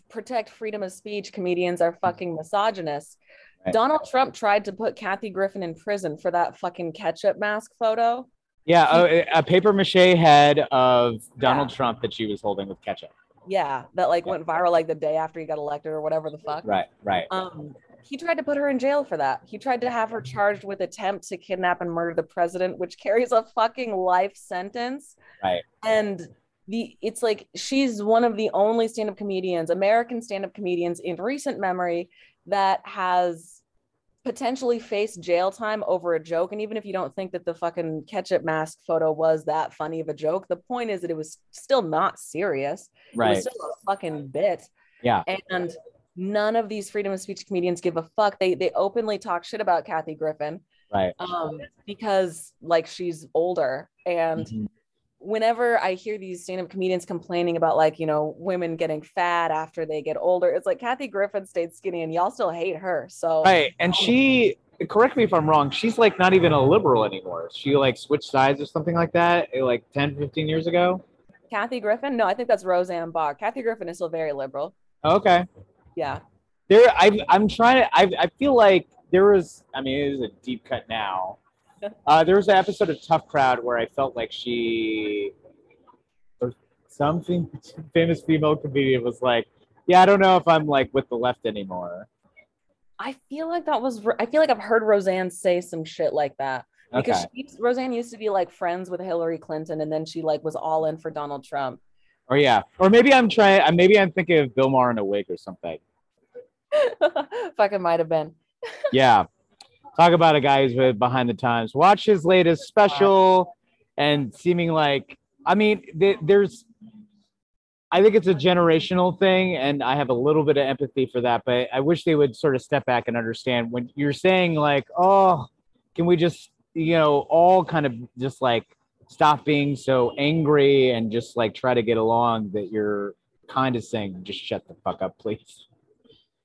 protect freedom of speech comedians are fucking misogynists. Right. Donald Trump tried to put Kathy Griffin in prison for that fucking ketchup mask photo. Yeah, oh, a paper mache head of Donald Yeah. Trump that she was holding with ketchup. Yeah, that like Yeah. went viral like the day after he got elected or whatever the fuck. Right, right. Um, he tried to put her in jail for that. He tried to have her charged with attempt to kidnap and murder the president, which carries a fucking life sentence. Right. And the it's like she's one of the only stand-up comedians, American stand-up comedians in recent memory that has potentially faced jail time over a joke. And even if you don't think that the fucking ketchup mask photo was that funny of a joke, the point is that it was still not serious. It Right. was still a fucking bit. Yeah. And none of these freedom of speech comedians give a fuck. They they openly talk shit about Kathy Griffin Right. um, because like she's older. And Mhm. whenever I hear these stand-up comedians complaining about like, you know, women getting fat after they get older, it's like Kathy Griffin stayed skinny and y'all still hate her. So Right. And she correct me if I'm wrong, she's like not even a liberal anymore. She like switched sides or something like that eh, like 10, 15 years ago. Kathy Griffin, no, I think that's Roseanne Barr. Kathy Griffin is still very liberal. Okay. Yeah. There I I'm trying to I I feel like there was I mean it is a deep cut now. Uh, there was an episode of Tough Crowd where I felt like she or something famous female comedian was like, Yeah, I don't know if I'm like with the left anymore. I feel like that was I feel like I've heard Roseanne say some shit like that. because Okay. she, Roseanne used to be like friends with Hillary Clinton, and then she like was all in for Donald Trump. Or yeah, or maybe I'm trying. uh, Maybe I'm thinking of Bill Maher in a wig or something. Fucking might have been. Yeah, talk about a guy who's been behind the times. Watch his latest special, and seeming like I mean, th- there's. I think it's a generational thing, and I have a little bit of empathy for that. But I wish they would sort of step back and understand when you're saying like, "Oh, can we just, you know, all kind of just like stop being so angry and just like try to get along?" That you're kind of saying, "Just shut the fuck up, please."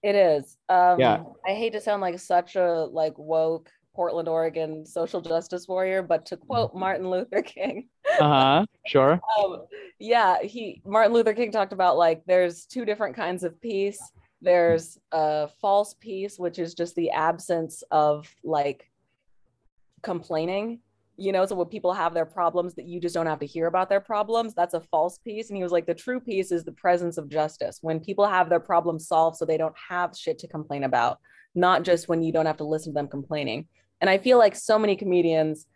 It is. Um, Yeah. I hate to sound like such a like woke Portland, Oregon social justice warrior, but to quote Martin Luther King, Uh huh. Sure. um, yeah, he Martin Luther King talked about like there's two different kinds of peace. There's a false peace, which is just the absence of like complaining. You know, so when people have their problems that you just don't have to hear about their problems, that's a false peace And he was like, the true peace is the presence of justice. When people have their problems solved so they don't have shit to complain about, not just when you don't have to listen to them complaining. And I feel like so many comedians,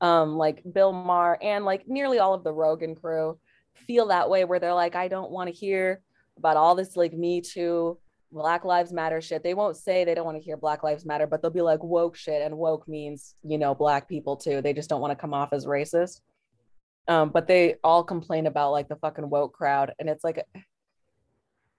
um, like Bill Maher and like nearly all of the Rogan crew, feel that way where they're like, I don't want to hear about all this like Me Too, Black Lives Matter shit. They won't say they don't want to hear Black Lives Matter, but they'll be like woke shit, and woke means you know black people too. They just don't want to come off as racist. Um, but they all complain about like the fucking woke crowd, and it's like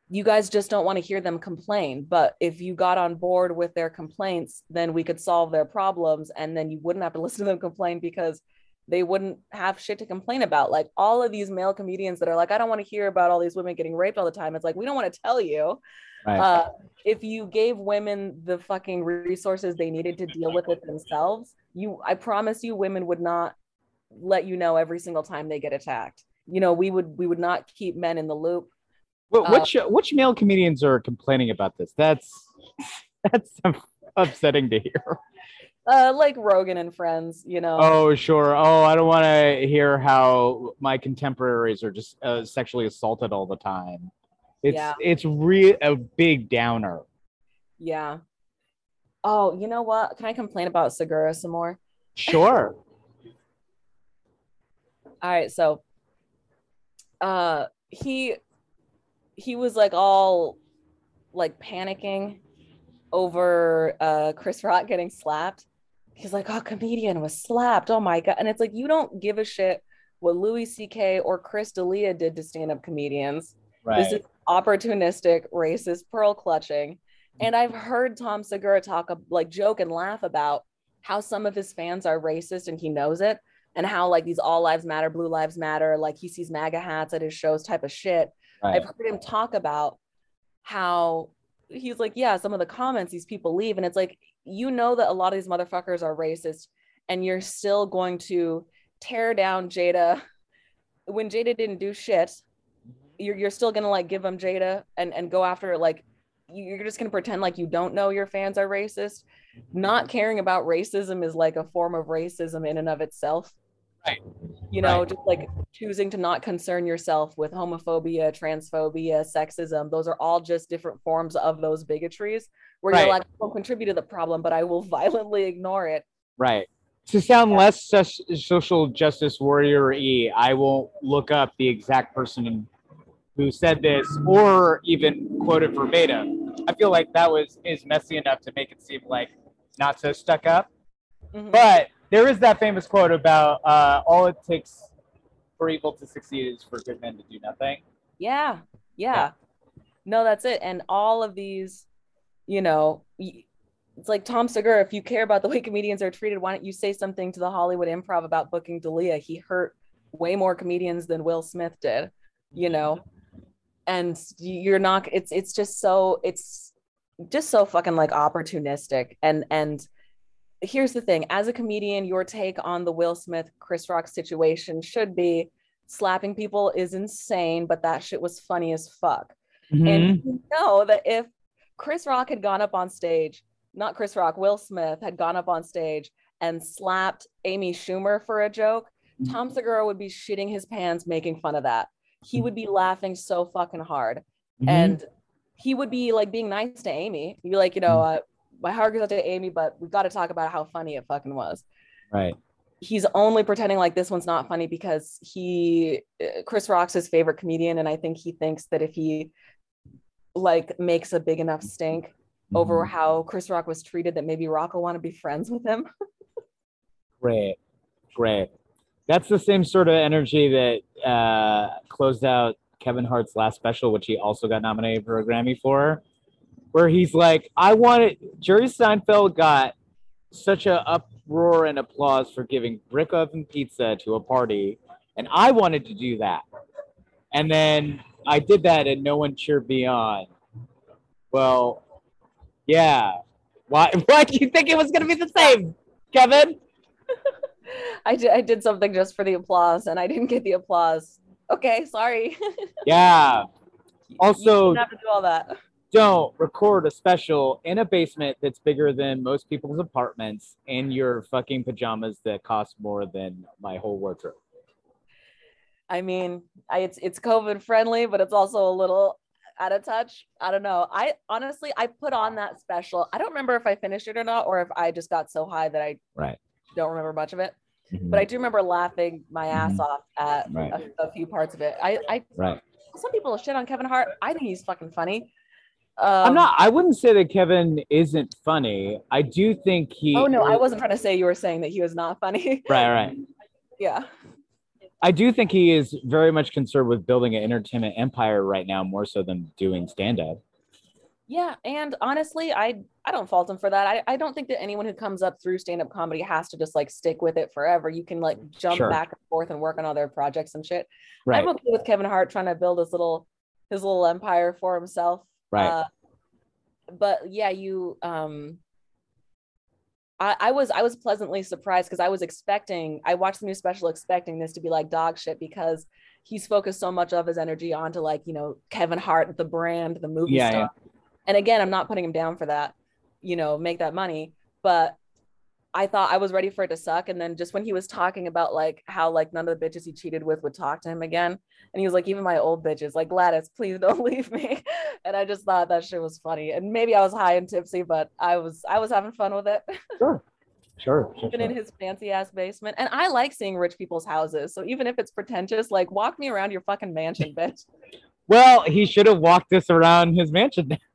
you guys just don't want to hear them complain. But if you got on board with their complaints, then we could solve their problems, and then you wouldn't have to listen to them complain because they wouldn't have shit to complain about. Like all of these male comedians that are like, I don't want to hear about all these women getting raped all the time. It's like, we don't want to tell you. Right. Uh, if you gave women the fucking resources they needed to deal with it themselves, you, I promise you, women would not let you know every single time they get attacked. You know, we would, we would not keep men in the loop. Wh- Uh, which which male comedians are complaining about this? That's that's upsetting to hear. Uh, like Rogan and friends, you know. Oh sure. Oh, I don't want to hear how my contemporaries are just uh, sexually assaulted all the time. It's Yeah. it's real a big downer. Yeah. Oh, you know what? Can I complain about Segura some more? Sure. All right, so uh he he was like all like panicking over uh Chris Rock getting slapped. He's like, "Oh, comedian was slapped. Oh my god." And it's like you don't give a shit what Louis CK or Chris D'Elia did to stand-up comedians. This is opportunistic, racist, pearl clutching. And I've heard Tom Segura talk, like, joke and laugh about how some of his fans are racist and he knows it, and how, like, these all lives matter, blue lives matter, like, he sees MAGA hats at his shows type of shit. Right. I've heard him talk about how he's like, yeah, some of the comments these people leave, and it's like, you know that a lot of these motherfuckers are racist, and you're still going to tear down Jada when Jada didn't do shit you're, you're still gonna like give them Jada and and go after it like you- you're just gonna pretend like you don't know your fans are racist. Not caring about racism is like a form of racism in and of itself. Right. You know, Right. just like choosing to not concern yourself with homophobia, transphobia, sexism. Those are all just different forms of those bigotries where Right. you're like, I won't contribute to the problem, but I will violently ignore it. Right. To sound less sus- social justice warrior y, I won't look up the exact person who said this or even quote it verbatim. I feel like that was is messy enough to make it seem like not so stuck up. Mhm. But there is that famous quote about uh, all it takes for evil to succeed is for good men to do nothing. Yeah, yeah. No, that's it. And all of these, you know, it's like Tom Segura. If you care about the way comedians are treated, why don't you say something to the Hollywood Improv about booking D'Elia? He hurt way more comedians than Will Smith did, you know. And you're not. It's it's just so it's just so fucking like opportunistic. And and here's the thing: as a comedian, your take on the Will Smith Chris Rock situation should be slapping people is insane, but that shit was funny as fuck. Mm-hmm. And you know that if Chris Rock had gone up on stage, not Chris Rock, Will Smith had gone up on stage and slapped Amy Schumer for a joke, Mhm. Tom Segura would be shitting his pants making fun of that. He would be laughing so fucking hard. Mhm. And he would be like being nice to Amy. He'd be like, you know, uh, my heart goes out to Amy, but we've got to talk about how funny it fucking was. right. he's only pretending like this one's not funny because he uh, Chris Rock's his favorite comedian, and I think he thinks that if he like makes a big enough stink over Mhm. how Chris Rock was treated, that maybe Rock will want to be friends with him. Great, great. That's the same sort of energy that uh, closed out Kevin Hart's last special, which he also got nominated for a Grammy for, where he's like, "I wanted." Jerry Seinfeld got such a uproar and applause for giving brick oven pizza to a party, and I wanted to do that, and then I did that, and no one cheered me on. Well, yeah. Why? Why do you think it was going to be the same, Kevin? I did I did something just for the applause, and I didn't get the applause. Okay, sorry. Yeah. Also, didn't have to do all that. Don't record a special in a basement that's bigger than most people's apartments in your fucking pajamas that cost more than my whole wardrobe. I mean, I, it's it's COVID friendly, but it's also a little out of touch. I don't know. I honestly, I put on that special. I don't remember if I finished it or not, or if I just got so high that I Right. don't remember much of it. But I do remember laughing my ass Mhm. off at Right. a, a few parts of it. I, I right. some people shit on Kevin Hart. I think he's fucking funny. Um, I'm not. I wouldn't say that Kevin isn't funny. I do think he. Oh no, I wasn't trying to say you were saying that he was not funny. Right. Right. yeah. I do think he is very much concerned with building an entertainment empire right now, more so than doing stand up. Yeah, and honestly, I I don't fault him for that. I, I don't think that anyone who comes up through stand-up comedy has to just like stick with it forever. You can like jump Sure. back and forth and work on other projects and shit. Right. I'm okay with Kevin Hart trying to build his little his little empire for himself. Right. Uh, but yeah, you um I, I was I was pleasantly surprised because I was expecting I watched the new special expecting this to be like dog shit because he's focused so much of his energy onto like you know Kevin Hart the brand the movie Yeah, stuff and again I'm not putting him down for that you know make that money but I thought I was ready for it to suck and then just when he was talking about like how like none of the bitches he cheated with would talk to him again and he was like even my old bitches like Gladys please don't leave me and I just thought that shit was funny and maybe I was high and tipsy but I was I was having fun with it Sure. Sure. sure, even in his fancy ass basement. And I like seeing rich people's houses. So even if it's pretentious, like walk me around your fucking mansion, bitch. Well, he should have walked us around his mansion.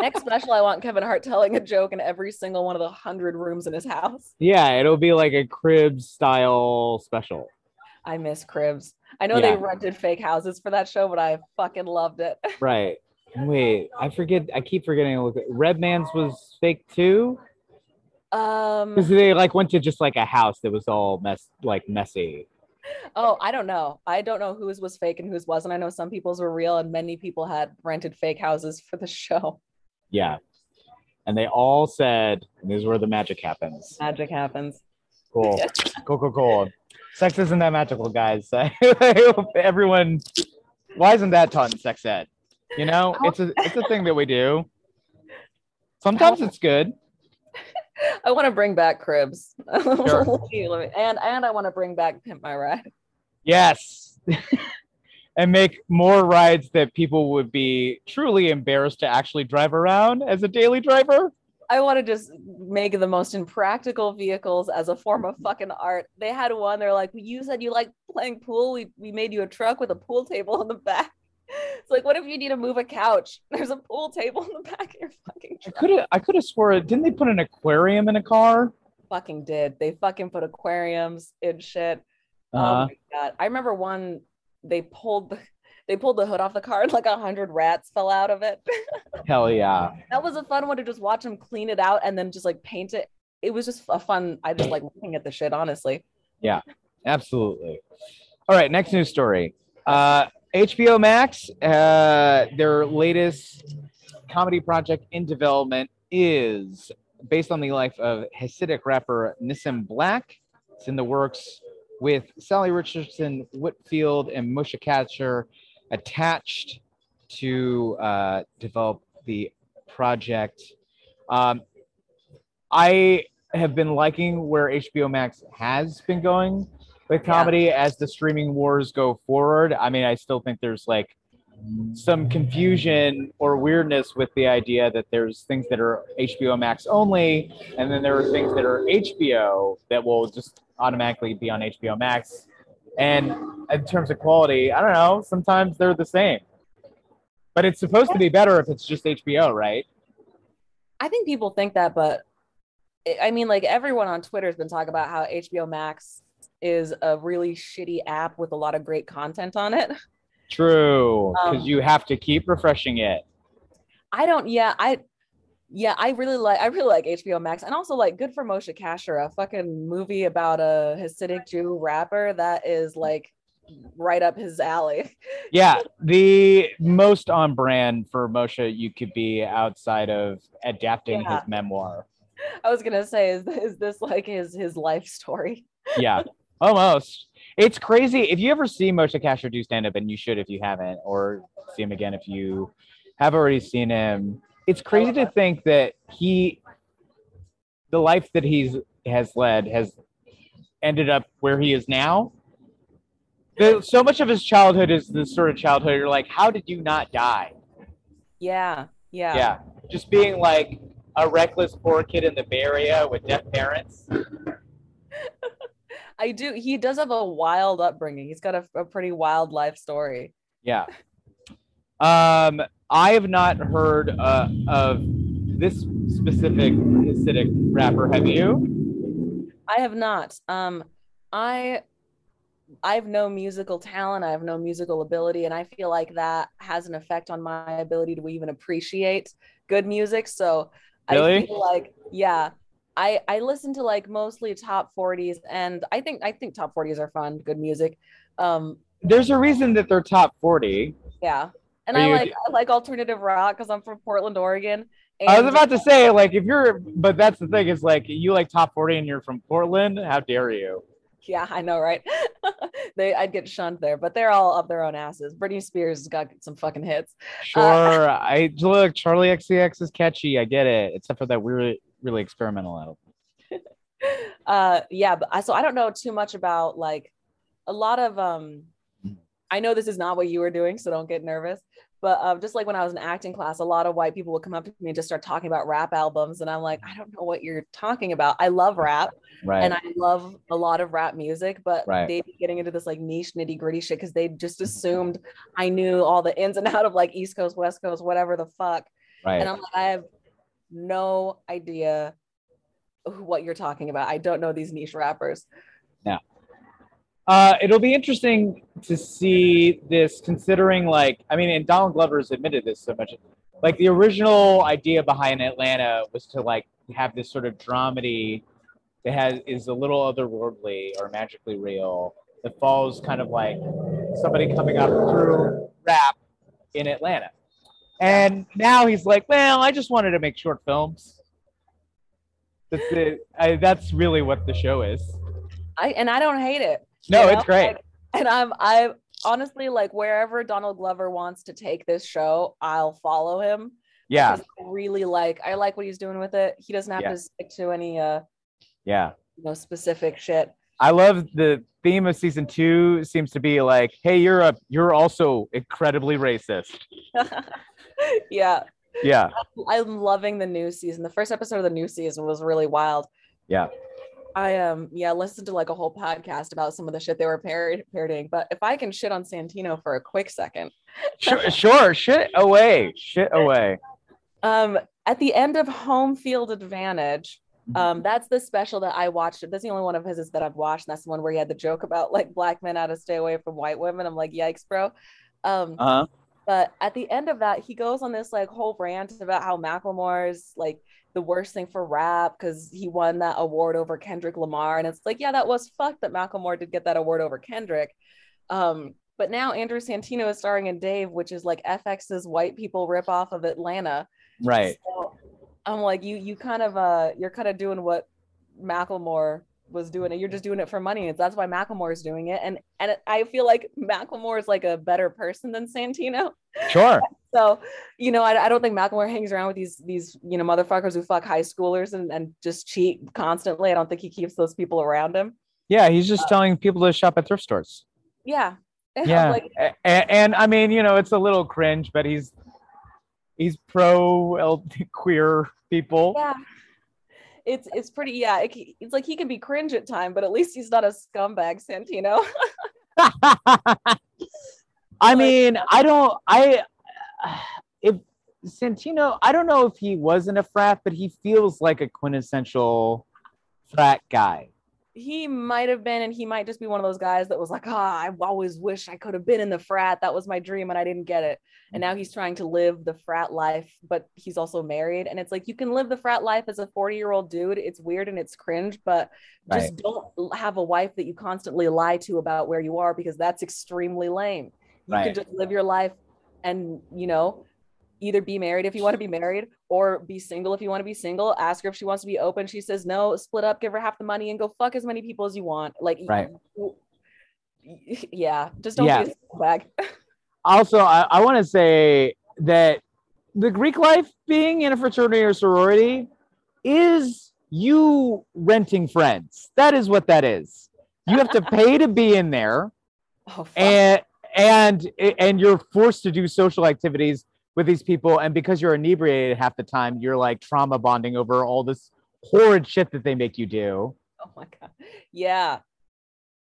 Next special, I want Kevin Hart telling a joke in every single one of the hundred rooms in his house. Yeah, it'll be like a crib style special. I miss cribs. I know Yeah. they rented fake houses for that show, but I fucking loved it. Right. Wait, I forget. I keep forgetting to look at Redman's was fake too. Um Because they like went to just like a house that was all mess like messy. Oh, I don't know. I don't know whose was fake and whose wasn't. I know some people's were real and many people had rented fake houses for the show. Yeah. And they all said, and this is where the magic happens. Magic happens. Cool. cool, cool, cool. Sex isn't that magical, guys. I hope everyone why isn't that taught in sex ed? You know, it's a it's a thing that we do. Sometimes it's good. I want to bring back cribs. Sure. and and I want to bring back Pimp My Ride. Yes. and make more rides that people would be truly embarrassed to actually drive around as a daily driver. I want to just make the most impractical vehicles as a form of fucking art. They had one, they're like, You said you like playing pool. We, we made you a truck with a pool table on the back. It's like, what if you need to move a couch? There's a pool table in the back of your fucking I could have I could have swore didn't they put an aquarium in a car? Fucking did. They fucking put aquariums in shit. Oh Uh, my god. I remember one they pulled the they pulled the hood off the car and like a hundred rats fell out of it. hell yeah. that was a fun one to just watch them clean it out and then just like paint it. It was just a fun. I just like looking at the shit, honestly. Yeah, absolutely. All right, next news story. Uh, HBO Max, uh, their latest comedy project in development is based on the life of Hasidic rapper Nissim Black. It's in the works with Sally Richardson Whitfield and Moshe Kasher attached to uh, develop the project. Um, I have been liking where HBO Max has been going with Yeah. comedy as the streaming wars go forward. I mean, I still think there's like some confusion or weirdness with the idea that there's things that are HBO Max only, and then there are things that are HBO that will just automatically be on HBO Max. And in terms of quality, I don't know. Sometimes they're the same, but it's supposed to be better if it's just HBO, right? I think people think that, but I mean, like everyone on Twitter has been talking about how HBO Max is a really shitty app with a lot of great content on it. True, because Um, you have to keep refreshing it. I don't. Yeah, I. Yeah, I really like. I really like HBO Max, and also like good for Moshe Kasher, a fucking movie about a Hasidic Jew rapper that is like right up his alley. Yeah, the most on brand for Moshe you could be outside of adapting Yeah. his memoir. I was gonna say, is is this like his his life story? Yeah, almost. It's crazy. If you ever see Moshe Kasher do stand up, and you should if you haven't, or see him again if you have already seen him, it's crazy to think that he, the life that he's has led, has ended up where he is now. So much of his childhood is this sort of childhood. You're like, how did you not die? Yeah, yeah, yeah just being like a reckless poor kid in the bay area with deaf parents I do. He does have a wild upbringing. He's got a, a pretty wild life story. yeah um i have not heard uh, of this specific hasidic rapper have you I have not. Um, I I have no musical talent. I have no musical ability, and I feel like that has an effect on my ability to even appreciate good music. So Really? I feel like, yeah, I I listen to like mostly top 40s, and I think I think top 40s are fun, good music. Um, there's a reason that they're top 40 yeah, and Are I you- like I like alternative rock because I'm from Portland, Oregon. i was about to say like if you're but that's the thing is like you like top 40 and you're from portland how dare you Yeah, I know, right? they I'd get shunned there, but they're all up their own asses. Britney Spears has got some fucking hits. sure i look charli xcx is catchy i get it except for that weird really experimental album Uh yeah, but I so I don't know too much about like a lot of um I know this is not what you were doing, so don't get nervous. But um, just like when I was in acting class, a lot of white people would come up to me and just start talking about rap albums, and I'm like, I don't know what you're talking about. I love rap, right and I love a lot of rap music, but Right. they'd be getting into this like niche nitty gritty shit because they just assumed I knew all the ins and out of like East Coast, West Coast, whatever the fuck. right And I'm like, I have no idea what you're talking about. I don't know these niche rappers. Yeah. Uh, it'll be interesting to see this, considering like I mean, and Donald Glover's admitted this so much. Like the original idea behind Atlanta was to like have this sort of dramedy that has is a little otherworldly or magically real that follows kind of like somebody coming up through rap in Atlanta. And now he's like, well, I just wanted to make short films. That's it. I, that's really what the show is. I and I don't hate it. No, you it's great. Like, and I'm I honestly like wherever Donald Glover wants to take this show, I'll follow him. Yeah. I really like I like what he's doing with it. He doesn't have Yeah. to stick to any uh yeah. you know specific shit. I love the theme of season two seems to be like, hey, you're a you're also incredibly racist. yeah. Yeah. I'm loving the new season. The first episode of the new season was really wild. Yeah. I um yeah listened to like a whole podcast about some of the shit they were parod- parodying. But if I can shit on Santino for a quick second, Sure, sure. Shit away. Shit away. um at the end of Home Field Advantage, Mm-hmm. um that's the special that I watched. That's the only one of his that I've watched. And that's the one where he had the joke about like black men how to stay away from white women. I'm like, yikes, bro. Um, Uh-huh. But at the end of that, he goes on this like whole rant about how Macklemore's like the worst thing for rap because he won that award over Kendrick Lamar. And it's like, yeah, that was fucked that Macklemore did get that award over Kendrick. Um, but now Andrew Santino is starring in Dave, which is like FX's white people ripoff of Atlanta. Right. So I'm like, you you kind of uh you're kind of doing what Macklemore was doing it. you're just doing it for money. That's why Macklemore is doing it. And and I feel like Macklemore is like a better person than Santino. Sure. So, you know, I, I don't think Macklemore hangs around with these these you know motherfuckers who fuck high schoolers and, and just cheat constantly. I don't think he keeps those people around him. Yeah, he's just uh, telling people to shop at thrift stores. Yeah, Yeah, like and, and I mean, you know, it's a little cringe, but he's he's pro queer people. yeah. It's it's pretty yeah. It, it's like he can be cringe at time, but at least he's not a scumbag, Santino. I mean, I don't. I if Santino, I don't know if he wasn't a frat, but he feels like a quintessential frat guy. He might have been, and he might just be one of those guys that was like, ah, I always wish I could have been in the frat. That was my dream, and I didn't get it. And now he's trying to live the frat life, but he's also married. And it's like you can live the frat life as a 40 year old dude. It's weird and it's cringe, but just Right. don't have a wife that you constantly lie to about where you are because that's extremely lame. You Right. can just live your life and, you know, either be married if you want to be married or be single if you want to be single. Ask her if she wants to be open. She says no, split up, give her half the money and go fuck as many people as you want. Like, Right. yeah, just don't Yeah. be a bag. Also, I, I want to say that the Greek life, being in a fraternity or sorority, is you renting friends. That is what that is. You have to pay to be in there. oh, fuck. and and and you're forced to do social activities with these people and because you're inebriated half the time you're like trauma bonding over all this horrid shit that they make you do oh my god. Yeah.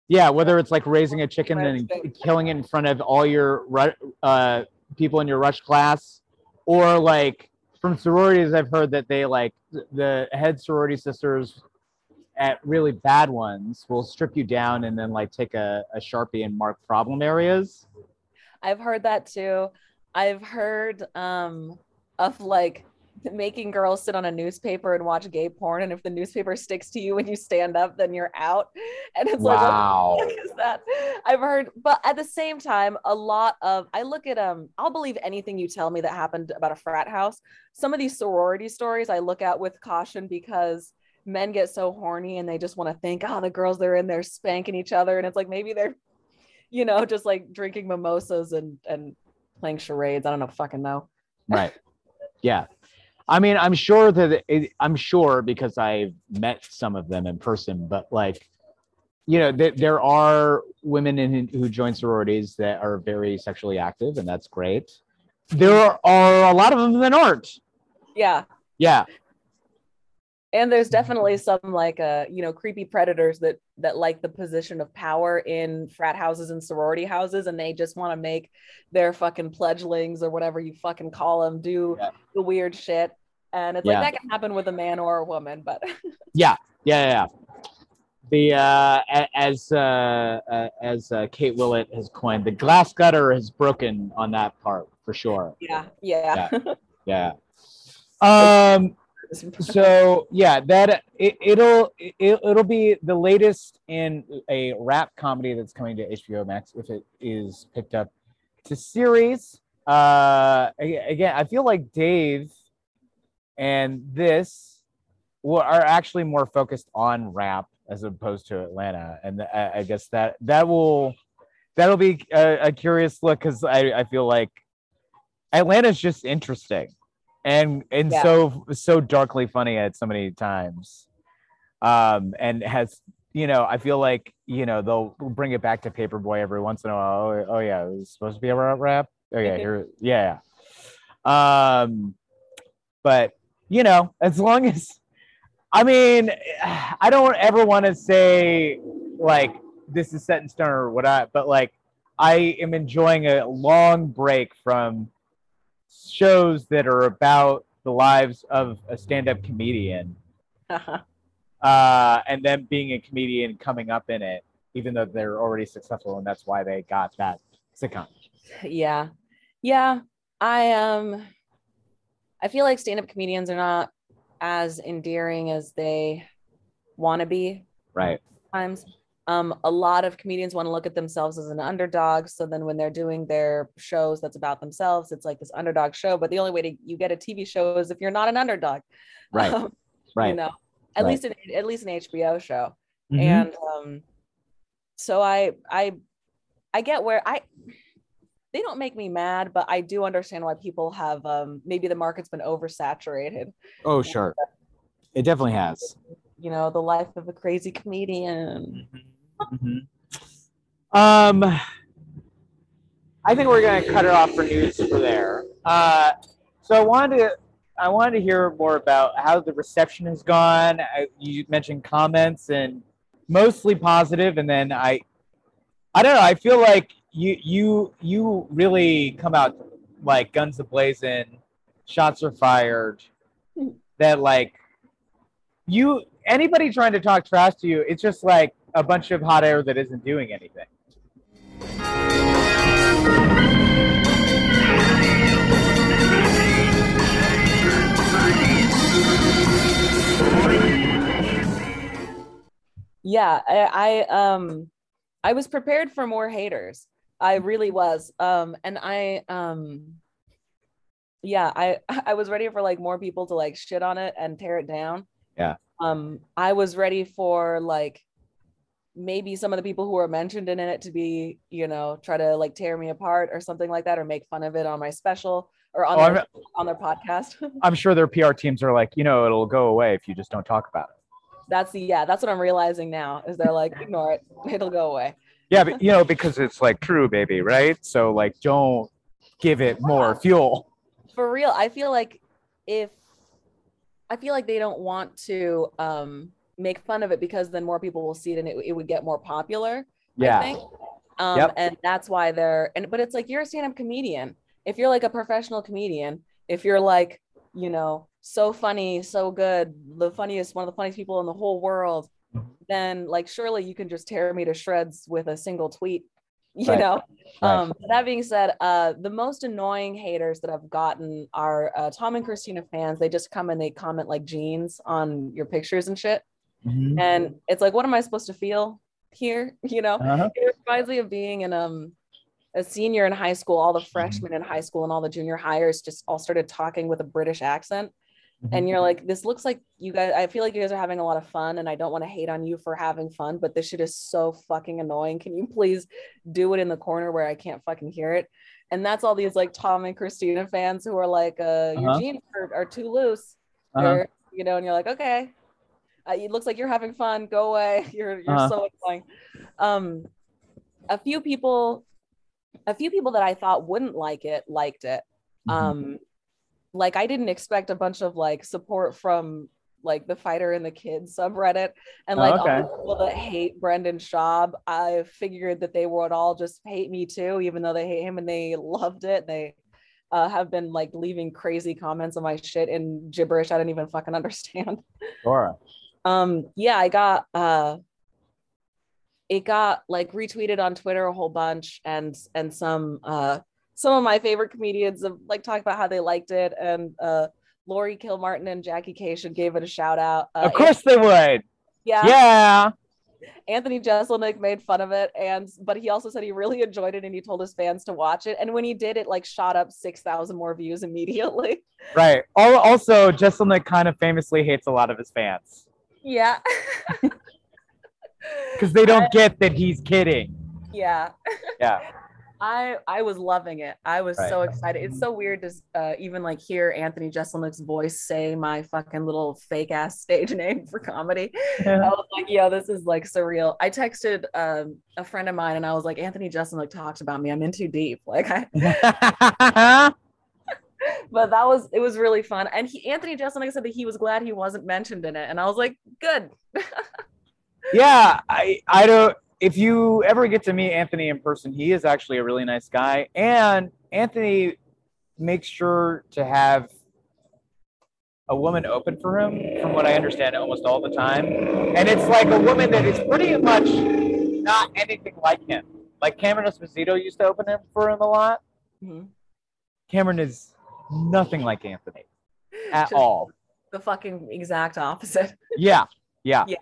yeah whether it's like raising a chicken and killing it in front of all your uh, people in your rush class or like from sororities i've heard that they like the head sorority sisters at really bad ones will strip you down and then like take a, a sharpie and mark problem areas I've heard that too. I've heard um of like making girls sit on a newspaper and watch gay porn, and if the newspaper sticks to you when you stand up, then you're out. And it's Wow. like, what is that? I've heard, but at the same time, a lot of I look at um, I'll believe anything you tell me that happened about a frat house. Some of these sorority stories I look at with caution because men get so horny and they just want to think, oh, the girls they're in there spanking each other, and it's like maybe they're you know, just like drinking mimosas and and playing charades. I don't know, fucking know. right yeah i mean i'm sure that it, i'm sure because i've met some of them in person but like you know th- there are women in, who join sororities that are very sexually active and that's great there are a lot of them that aren't Yeah. yeah And there's definitely some like uh, you know, creepy predators that that like the position of power in frat houses and sorority houses, and they just want to make their fucking pledgelings or whatever you fucking call them do Yeah. the weird shit. And it's Yeah. like that can happen with a man or a woman, but yeah yeah yeah the uh as uh, uh as uh, kate willett has coined the glass gutter has broken on that part for sure yeah, yeah. yeah um so yeah that it, it'll it, it'll be the latest in a rap comedy that's coming to hbo max if it is picked up. To series. Uh again i feel like dave and this will, are actually more focused on rap as opposed to atlanta. And i, I guess that that will that'll be a, a curious look because I, I feel like atlanta's just interesting and and Yeah. so so darkly funny at so many times um and has you know i feel like you know they'll bring it back to Paper Boi every once in a while oh, oh yeah it was supposed to be a rap rap oh yeah here yeah yeah. um but you know as long as i mean i don't ever want to say like this is set in stone or what i but like i am enjoying a long break from shows that are about the lives of a stand-up comedian uh, and then being a comedian coming up in it even though they're already successful and that's why they got that sitcom. Yeah. Yeah. I um i feel like stand-up comedians are not as endearing as they want to be right. times um a lot of comedians want to look at themselves as an underdog so then when they're doing their shows that's about themselves it's like this underdog show but the only way to you get a tv show is if you're not an underdog. Right. Um, right. you know at Right. least an, at least an hbo show. Mhm. and um so i i i get where i they don't make me mad but i do understand why people have um maybe the market's been oversaturated. Oh sure. It definitely has. You know the life of a crazy comedian Mhm. um I think we're gonna cut it off for news for there. Uh, so I wanted to I wanted to hear more about how the reception has gone. I, you mentioned comments and mostly positive, and then I I don't know. I feel like you you you really come out like guns a blazing, shots are fired. That like you anybody trying to talk trash to you, it's just like a bunch of hot air that isn't doing anything. Yeah, I, I um I was prepared for more haters. I really was. Um and I um yeah, I I was ready for like more people to like shit on it and tear it down. Yeah. Um I was ready for like maybe some of the people who were mentioned in it to be, you know, try to like tear me apart or something like that or make fun of it on my special or on Oh, their, on their podcast. I'm sure their PR teams are like, you know, it'll go away if you just don't talk about it. that's the yeah, that's what I'm realizing now is they're like ignore it. It'll go away. Yeah, but you know, because it's like true, baby, right? So like, don't give it more fuel. for real i feel like if i feel like they don't want to um make fun of it because then more people will see it and it, it would get more popular Yeah, think um Yep. and that's why they're and but it's like you're a stand-up comedian if you're like a professional comedian if you're like you know so funny so good the funniest one of the funniest people in the whole world then like surely you can just tear me to shreds with a single tweet you Right. know Right. um that being said uh the most annoying haters that i've gotten are uh, tom and christina fans they just come and they comment like jeans on your pictures and shit Mhm. and it's like what am i supposed to feel here you know Uh-huh. it reminds me of being in um a senior in high school all the Mm-hmm. freshmen in high school and all the junior hires just all started talking with a british accent Mm-hmm. and you're like this looks like you guys i feel like you guys are having a lot of fun and i don't want to hate on you for having fun but this shit is so fucking annoying can you please do it in the corner where i can't fucking hear it and that's all these like tom and christina fans who are like uh your Uh-huh. jeans are, are too loose Uh-huh. You know and you're like okay uh, it looks like you're having fun. Go away. You're you're Uh-huh. so annoying. Um a few people a few people that i thought wouldn't like it liked it. Mhm. um like i didn't expect a bunch of like support from like the fighter and the kids subreddit. And like all the people that hate brendan schaub i figured that they would all just hate me too even though they hate him and they loved it. They uh, have been like leaving crazy comments on my shit in gibberish i didn't even fucking understand. Sure. Um yeah i got uh it got like retweeted on twitter a whole bunch and and some uh some of my favorite comedians have like talked about how they liked it and uh Laurie Kilmartin and Jackie Kashian gave it a shout out. Uh, of course they would. yeah. Yeah. Anthony Jeselnik made fun of it, and but he also said he really enjoyed it and he told his fans to watch it. And when he did, it like shot up six thousand more views immediately. Right. Also, Jeselnik kind of famously hates a lot of his fans Yeah. because they don't get that he's kidding. yeah. Yeah. I I was loving it. I was so excited. It's so weird to uh, even like hear Anthony Jeselnik's voice say my fucking little fake ass stage name for comedy. I was like, yo, this is like surreal. I texted um, a friend of mine and I was like, Anthony Jeselnik talks about me. I'm in too deep. Like I but that was it was really fun. And he Anthony Jeselnik said that he was glad he wasn't mentioned in it. And I was like, good. yeah. I I don't. If you ever get to meet Anthony in person, he is actually a really nice guy, and Anthony makes sure to have a woman open for him, from what I understand, almost all the time. And it's like a woman that is pretty much not anything like him. Like Cameron Esposito used to open him for him a lot. Mhm. Cameron is nothing like Anthony at Just all. The fucking exact opposite. Yeah, yeah. Yeah.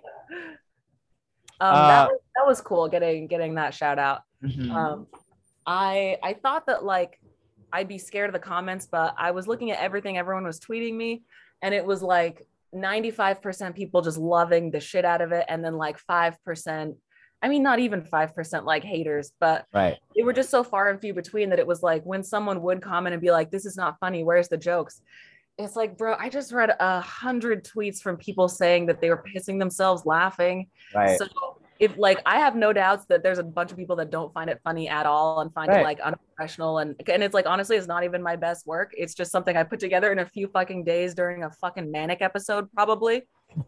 Um, Uh, that, was, that was cool getting getting that shout out. Mhm. Um, I I thought that like I'd be scared of the comments, but I was looking at everything everyone was tweeting me, and it was like 95% people just loving the shit out of it, and then like five percent. I mean, not even five percent like haters, but right. they were just so far and few between that it was like when someone would comment and be like, "This is not funny. Where's the jokes?" It's like, bro, I just read a hundred tweets from people saying that they were pissing themselves laughing. Right. So if like I have no doubts that there's a bunch of people that don't find it funny at all and find Right. it like unprofessional and and it's like honestly it's not even my best work. It's just something I put together in a few fucking days during a fucking manic episode probably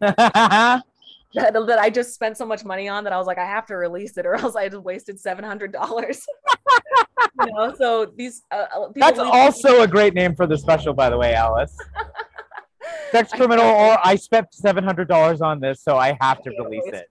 that, that I just spent so much money on that I was like I have to release it or else I just wasted seven hundred dollars. you know, so these uh, uh, people That's also a great name for the special, by the way, Alice. Sex criminal, or I spent seven hundred dollars on this, so I have to release it.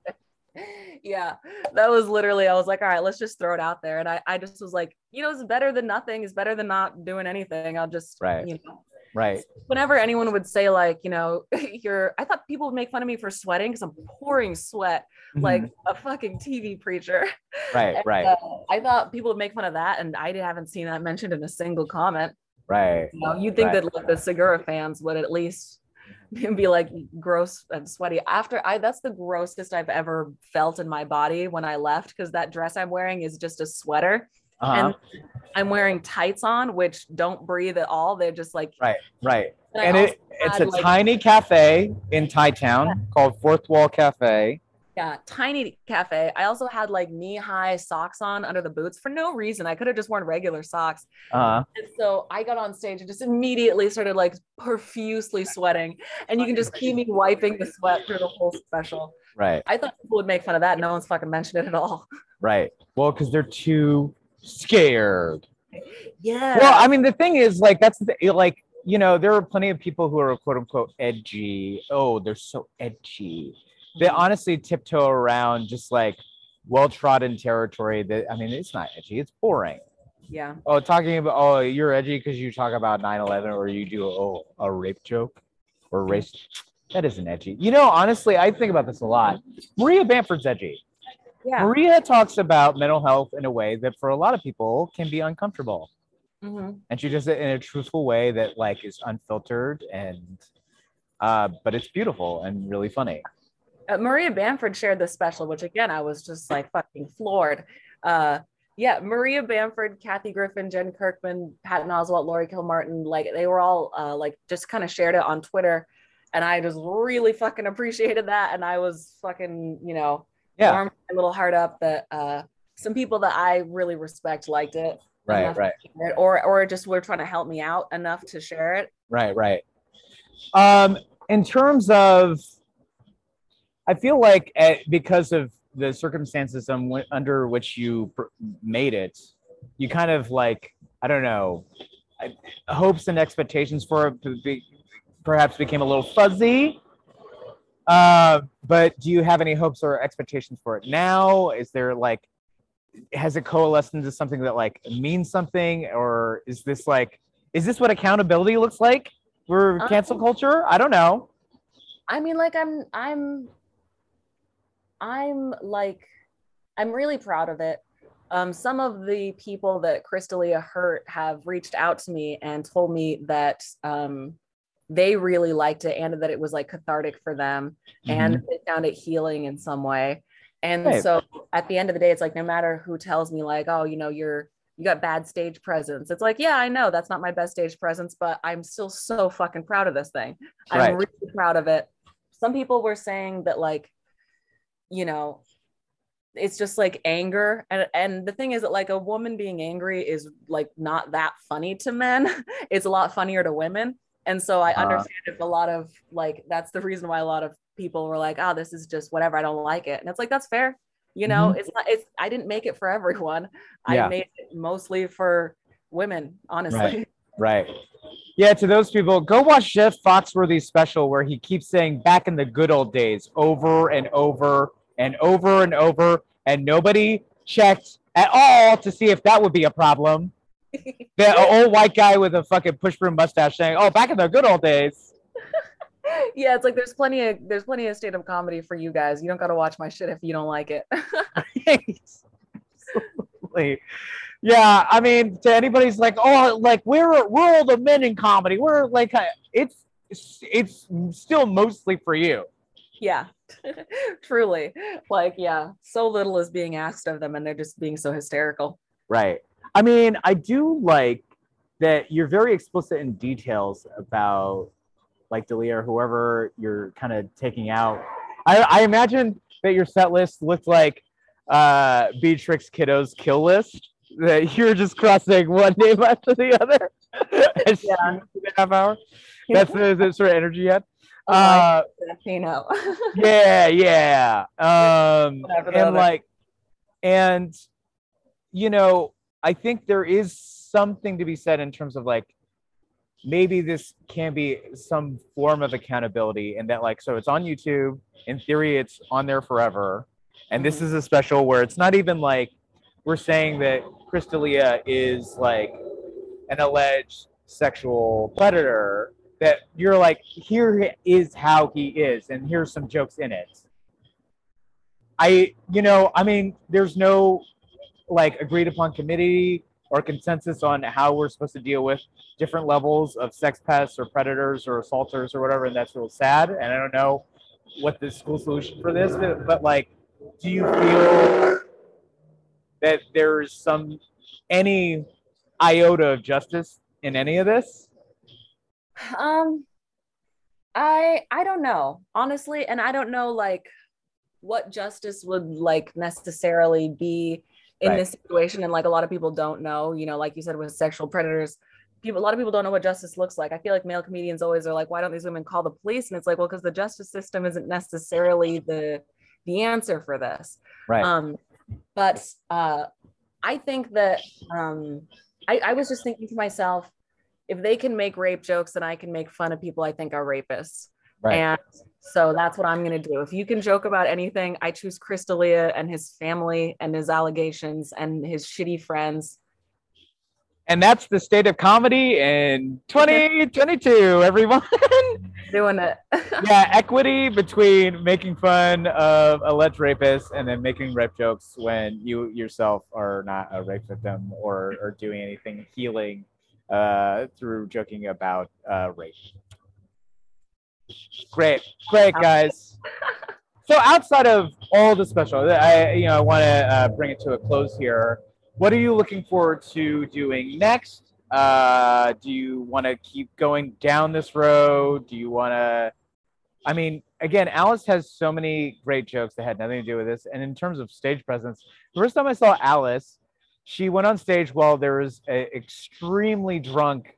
yeah that was literally i was like all right let's just throw it out there and i, I just was like you know it's better than nothing it's better than not doing anything i'll just Right. you know Right. whenever anyone would say like you know you're i thought people would make fun of me for sweating because i'm pouring sweat like a fucking tv preacher right, And, right, uh, i thought people would make fun of that and i haven't seen that mentioned in a single comment right. you know you'd think Right. that like the segura fans would at least be like gross and sweaty after i that's the grossest i've ever felt in my body when i left because that dress i'm wearing is just a sweater Uh-huh. and i'm wearing tights on which don't breathe at all they're just like Right, right. I And it, it's a like- tiny cafe in Thai Town called Fourth Wall Cafe. yeah tiny cafe i also had like knee-high socks on under the boots for no reason i could have just worn regular socks Uh, And so I got on stage and just immediately started like profusely sweating. And you can just keep me wiping the sweat through the whole special. right, I thought people would make fun of that. No one's fucking mentioned it at all. right. Well, because they're too scared. Yeah. Well, I mean, the thing is, like, that's the like, you know, there are plenty of people who are quote unquote edgy. Oh, they're so edgy. They mm-hmm. honestly tiptoe around just like well trodden territory. That I mean, it's not edgy. It's boring. yeah. Oh, talking about oh, you're edgy because you talk about 9/11 or you do oh, a rape joke or race. That isn't edgy. You know, honestly, I think about this a lot. Maria Bamford's edgy. Yeah. Maria talks about mental health in a way that for a lot of people can be uncomfortable Mhm. and she does it in a truthful way that like is unfiltered and uh but it's beautiful and really funny Uh, Maria Bamford shared this special, which again, I was just like fucking floored. Uh, yeah, Maria Bamford, Kathy Griffin, Jen Kirkman, Patton Oswalt, Laurie Kilmartin, like they were all uh, like just kind of shared it on Twitter. And I just really fucking appreciated that. And I was fucking, you know, yeah warmed my little heart up that uh, some people that I really respect liked it. right right it, Or, or just were trying to help me out enough to share it. right right um in terms of i feel like uh because of the circumstances under which you pr- made it you kind of like i don't know I, hopes and expectations for it be, perhaps became a little fuzzy uh, but do you have any hopes or expectations for it now? Is there like has it coalesced into something that like means something? Or is this like is this what accountability looks like for Um, cancel culture? I don't know. I mean, like I'm I'm I'm like I'm really proud of it. Um, some of the people that Chris D'Elia hurt have reached out to me and told me that um, they really liked it and that it was like cathartic for them and mm-hmm. they found it healing in some way. And Right. so at the end of the day, it's like no matter who tells me like, oh, you know, you're you got bad stage presence. It's like, yeah, I know that's not my best stage presence, but I'm still so fucking proud of this thing. I'm really proud of it. Some people were saying that like, you know, it's just like anger and and the thing is that like a woman being angry is like not that funny to men it's a lot funnier to women and so i Uh-huh. understand if a lot of like that's the reason why a lot of people were like oh this is just whatever i don't like it and it's like that's fair you know it's not it's i didn't make it for everyone Yeah. i made it mostly for women honestly Right. Yeah, to those people, go watch Jeff Foxworthy's special where he keeps saying back in the good old days over and over and over and over, and nobody checked at all to see if that would be a problem. The old white guy with a fucking push broom mustache saying, "Oh, back in the good old days." yeah it's like there's plenty of there's plenty of stand-up comedy for you guys you don't got to watch my shit if you don't like it Absolutely. Yeah, I mean, to anybody's like, oh, like we're we're all the men in comedy. We're like, uh, it's, it's still mostly for you. yeah truly like yeah so little is being asked of them and they're just being so hysterical Right. I mean, I do like that you're very explicit in details about like D'Elia or whoever you're kind of taking out. I, I imagine that your set list looked like uh, Beatrix Kiddo's kill list? That you're just crossing one name after the other? yeah. half hour. That's the, the sort of energy you had. Oh, uh, Santino. yeah, yeah. Um, and like, and you know, I think there is something to be said in terms of like maybe this can be some form of accountability and that like so it's on youtube. In theory it's on there forever. And this mm-hmm. is a special where it's not even like we're saying that Chris D'Elia is like an alleged sexual predator that you're like here is how he is and here's some jokes in it. I you know i mean there's no like agreed upon committee or consensus on how we're supposed to deal with different levels of sex pests or predators or assaulters or whatever, and that's real sad. And I don't know what the school solution for this, but, like, do you feel that there's some any iota of justice in any of this? Um, I I don't know honestly, and I don't know like what justice would like necessarily be in right. this situation and like a lot of people don't know you know like you said with sexual predators people a lot of people don't know what justice looks like. I feel like male comedians always are like why don't these women call the police? And it's like well because the justice system isn't necessarily the the answer for this. Right. Um but uh i think that um I, I was just thinking to myself if they can make rape jokes then i can make fun of people i think are rapists. Right. and so that's what I'm going to do. If you can joke about anything, I choose Chris D'Elia and his family and his allegations and his shitty friends. And that's the state of comedy in 2022, everyone. Doing it. yeah, equity between making fun of alleged rapists and then making rape jokes when you yourself are not a rape victim or, or doing anything healing uh, through joking about uh, rape. Great, great guys. so outside of all the special, I you know I want to uh, bring it to a close here. What are you looking forward to doing next? Uh, do you want to keep going down this road? Do you want to? I mean, again, Alice has so many great jokes that had nothing to do with this. And in terms of stage presence, the first time I saw Alice, she went on stage while there was an extremely drunk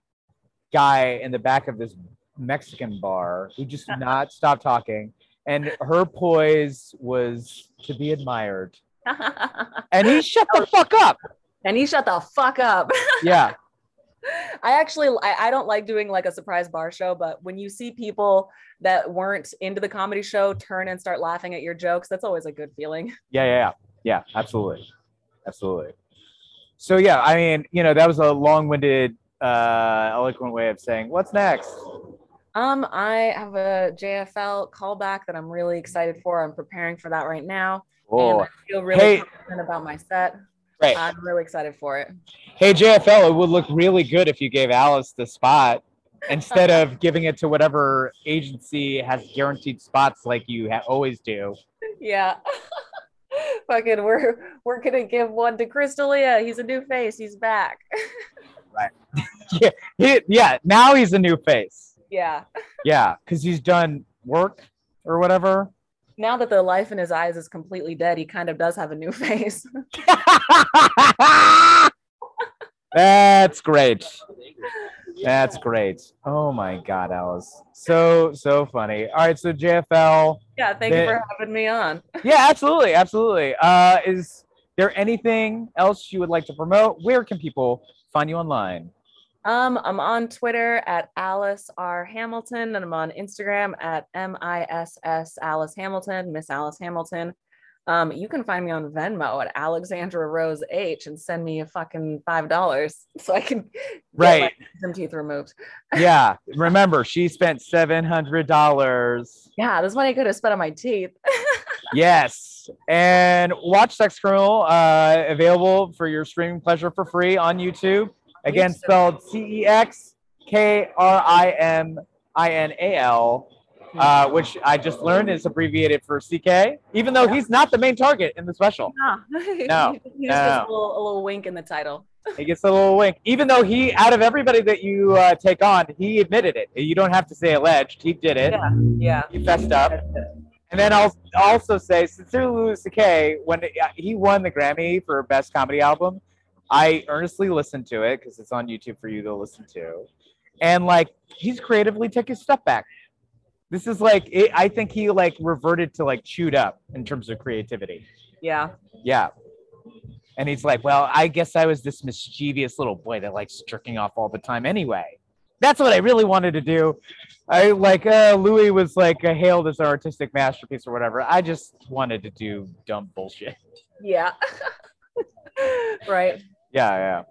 guy in the back of this Mexican bar who just did not stop talking. And her poise was to be admired. and he shut the fuck up. And he shut the fuck up. yeah. I actually I, I don't like doing like a surprise bar show, but when you see people that weren't into the comedy show turn and start laughing at your jokes, that's always a good feeling. Yeah, yeah, yeah. Yeah, absolutely. Absolutely. So yeah, I mean, you know, that was a long-winded, uh, eloquent way of saying what's next. Um, I have a JFL callback that I'm really excited for. I'm preparing for that right now. Oh, and I feel really hey. confident about my set. Right. I'm really excited for it. Hey, JFL, it would look really good if you gave Alice the spot instead of giving it to whatever agency has guaranteed spots like you ha- always do. Yeah. Fucking, we're we're gonna give one to Chris D'Elia. He's a new face. He's back. right. yeah. He, yeah. Now he's a new face. Yeah. yeah, because he's done work or whatever. Now that the life in his eyes is completely dead, he kind of does have a new face. That's great. That's great. Oh my God, Alice. So, so funny. All right. So, JFL. Yeah. Thank you for having me on. yeah, absolutely. Absolutely. Uh, is there anything else you would like to promote? Where can people find you online? Um, I'm on Twitter at Alice R Hamilton, and I'm on Instagram at M I S S Alice Hamilton, Miss Alice Hamilton. Um, you can find me on Venmo at Alexandra Rose H and send me a fucking five dollars so I can right some teeth removed. yeah, remember she spent seven hundred dollars. Yeah, this money I could have spent on my teeth. yes, and watch Sex Criminal uh, available for your streaming pleasure for free on YouTube. Again, spelled C E X K R I M I N A L, uh, which I just learned is abbreviated for CK, even though he's not the main target in the special. No, no, he just no. a little, a little wink in the title. He gets a little wink, even though he, out of everybody that you uh, take on, he admitted it. You don't have to say alleged. He did it. Yeah, yeah. He fessed up. And then I'll also say, sincerely, Louis C.K. When he won the Grammy for Best Comedy Album, I earnestly listened to it because it's on YouTube for you to listen to, and like he's creatively took his step back. This is like it, I think he like reverted to like chewed up in terms of creativity. Yeah. Yeah. And he's like, well, I guess I was this mischievous little boy that likes jerking off all the time anyway. That's what I really wanted to do. I like uh, Louis was like uh, hailed as an artistic masterpiece or whatever. I just wanted to do dumb bullshit. Yeah. right. Yeah,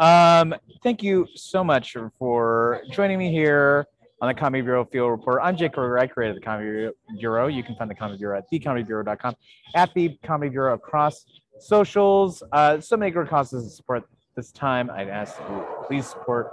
yeah. Um, thank you so much for joining me here on the Comedy Bureau Field Report. I'm Jake Kroger. I created the Comedy Bureau. You can find the Comedy Bureau at thecomedybureau.com, at the Comedy Bureau across socials. Uh, so many great causes to support this time. I'd ask you please support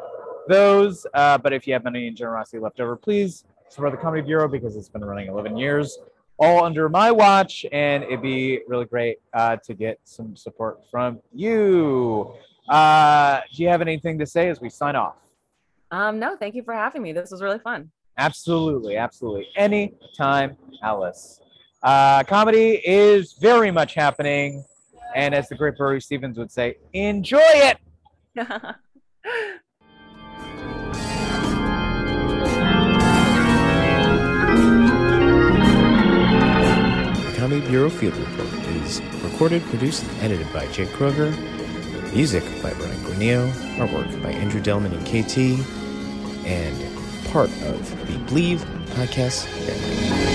those. Uh, but if you have money and generosity left over, please support the Comedy Bureau because it's been running 11 years, all under my watch, and it'd be really great uh, to get some support from you. Uh, do you have anything to say as we sign off? Um, no, thank you for having me. This was really fun. Absolutely, absolutely. Anytime, Alice. Uh, comedy is very much happening. And as the great Burry Stevens would say, enjoy it. Comedy Bureau Field Report is recorded, produced, and edited by Jake Kroger. Music by Brian Guarnio. Artwork by Andrew Delman and KT. And part of the Bleav podcast family.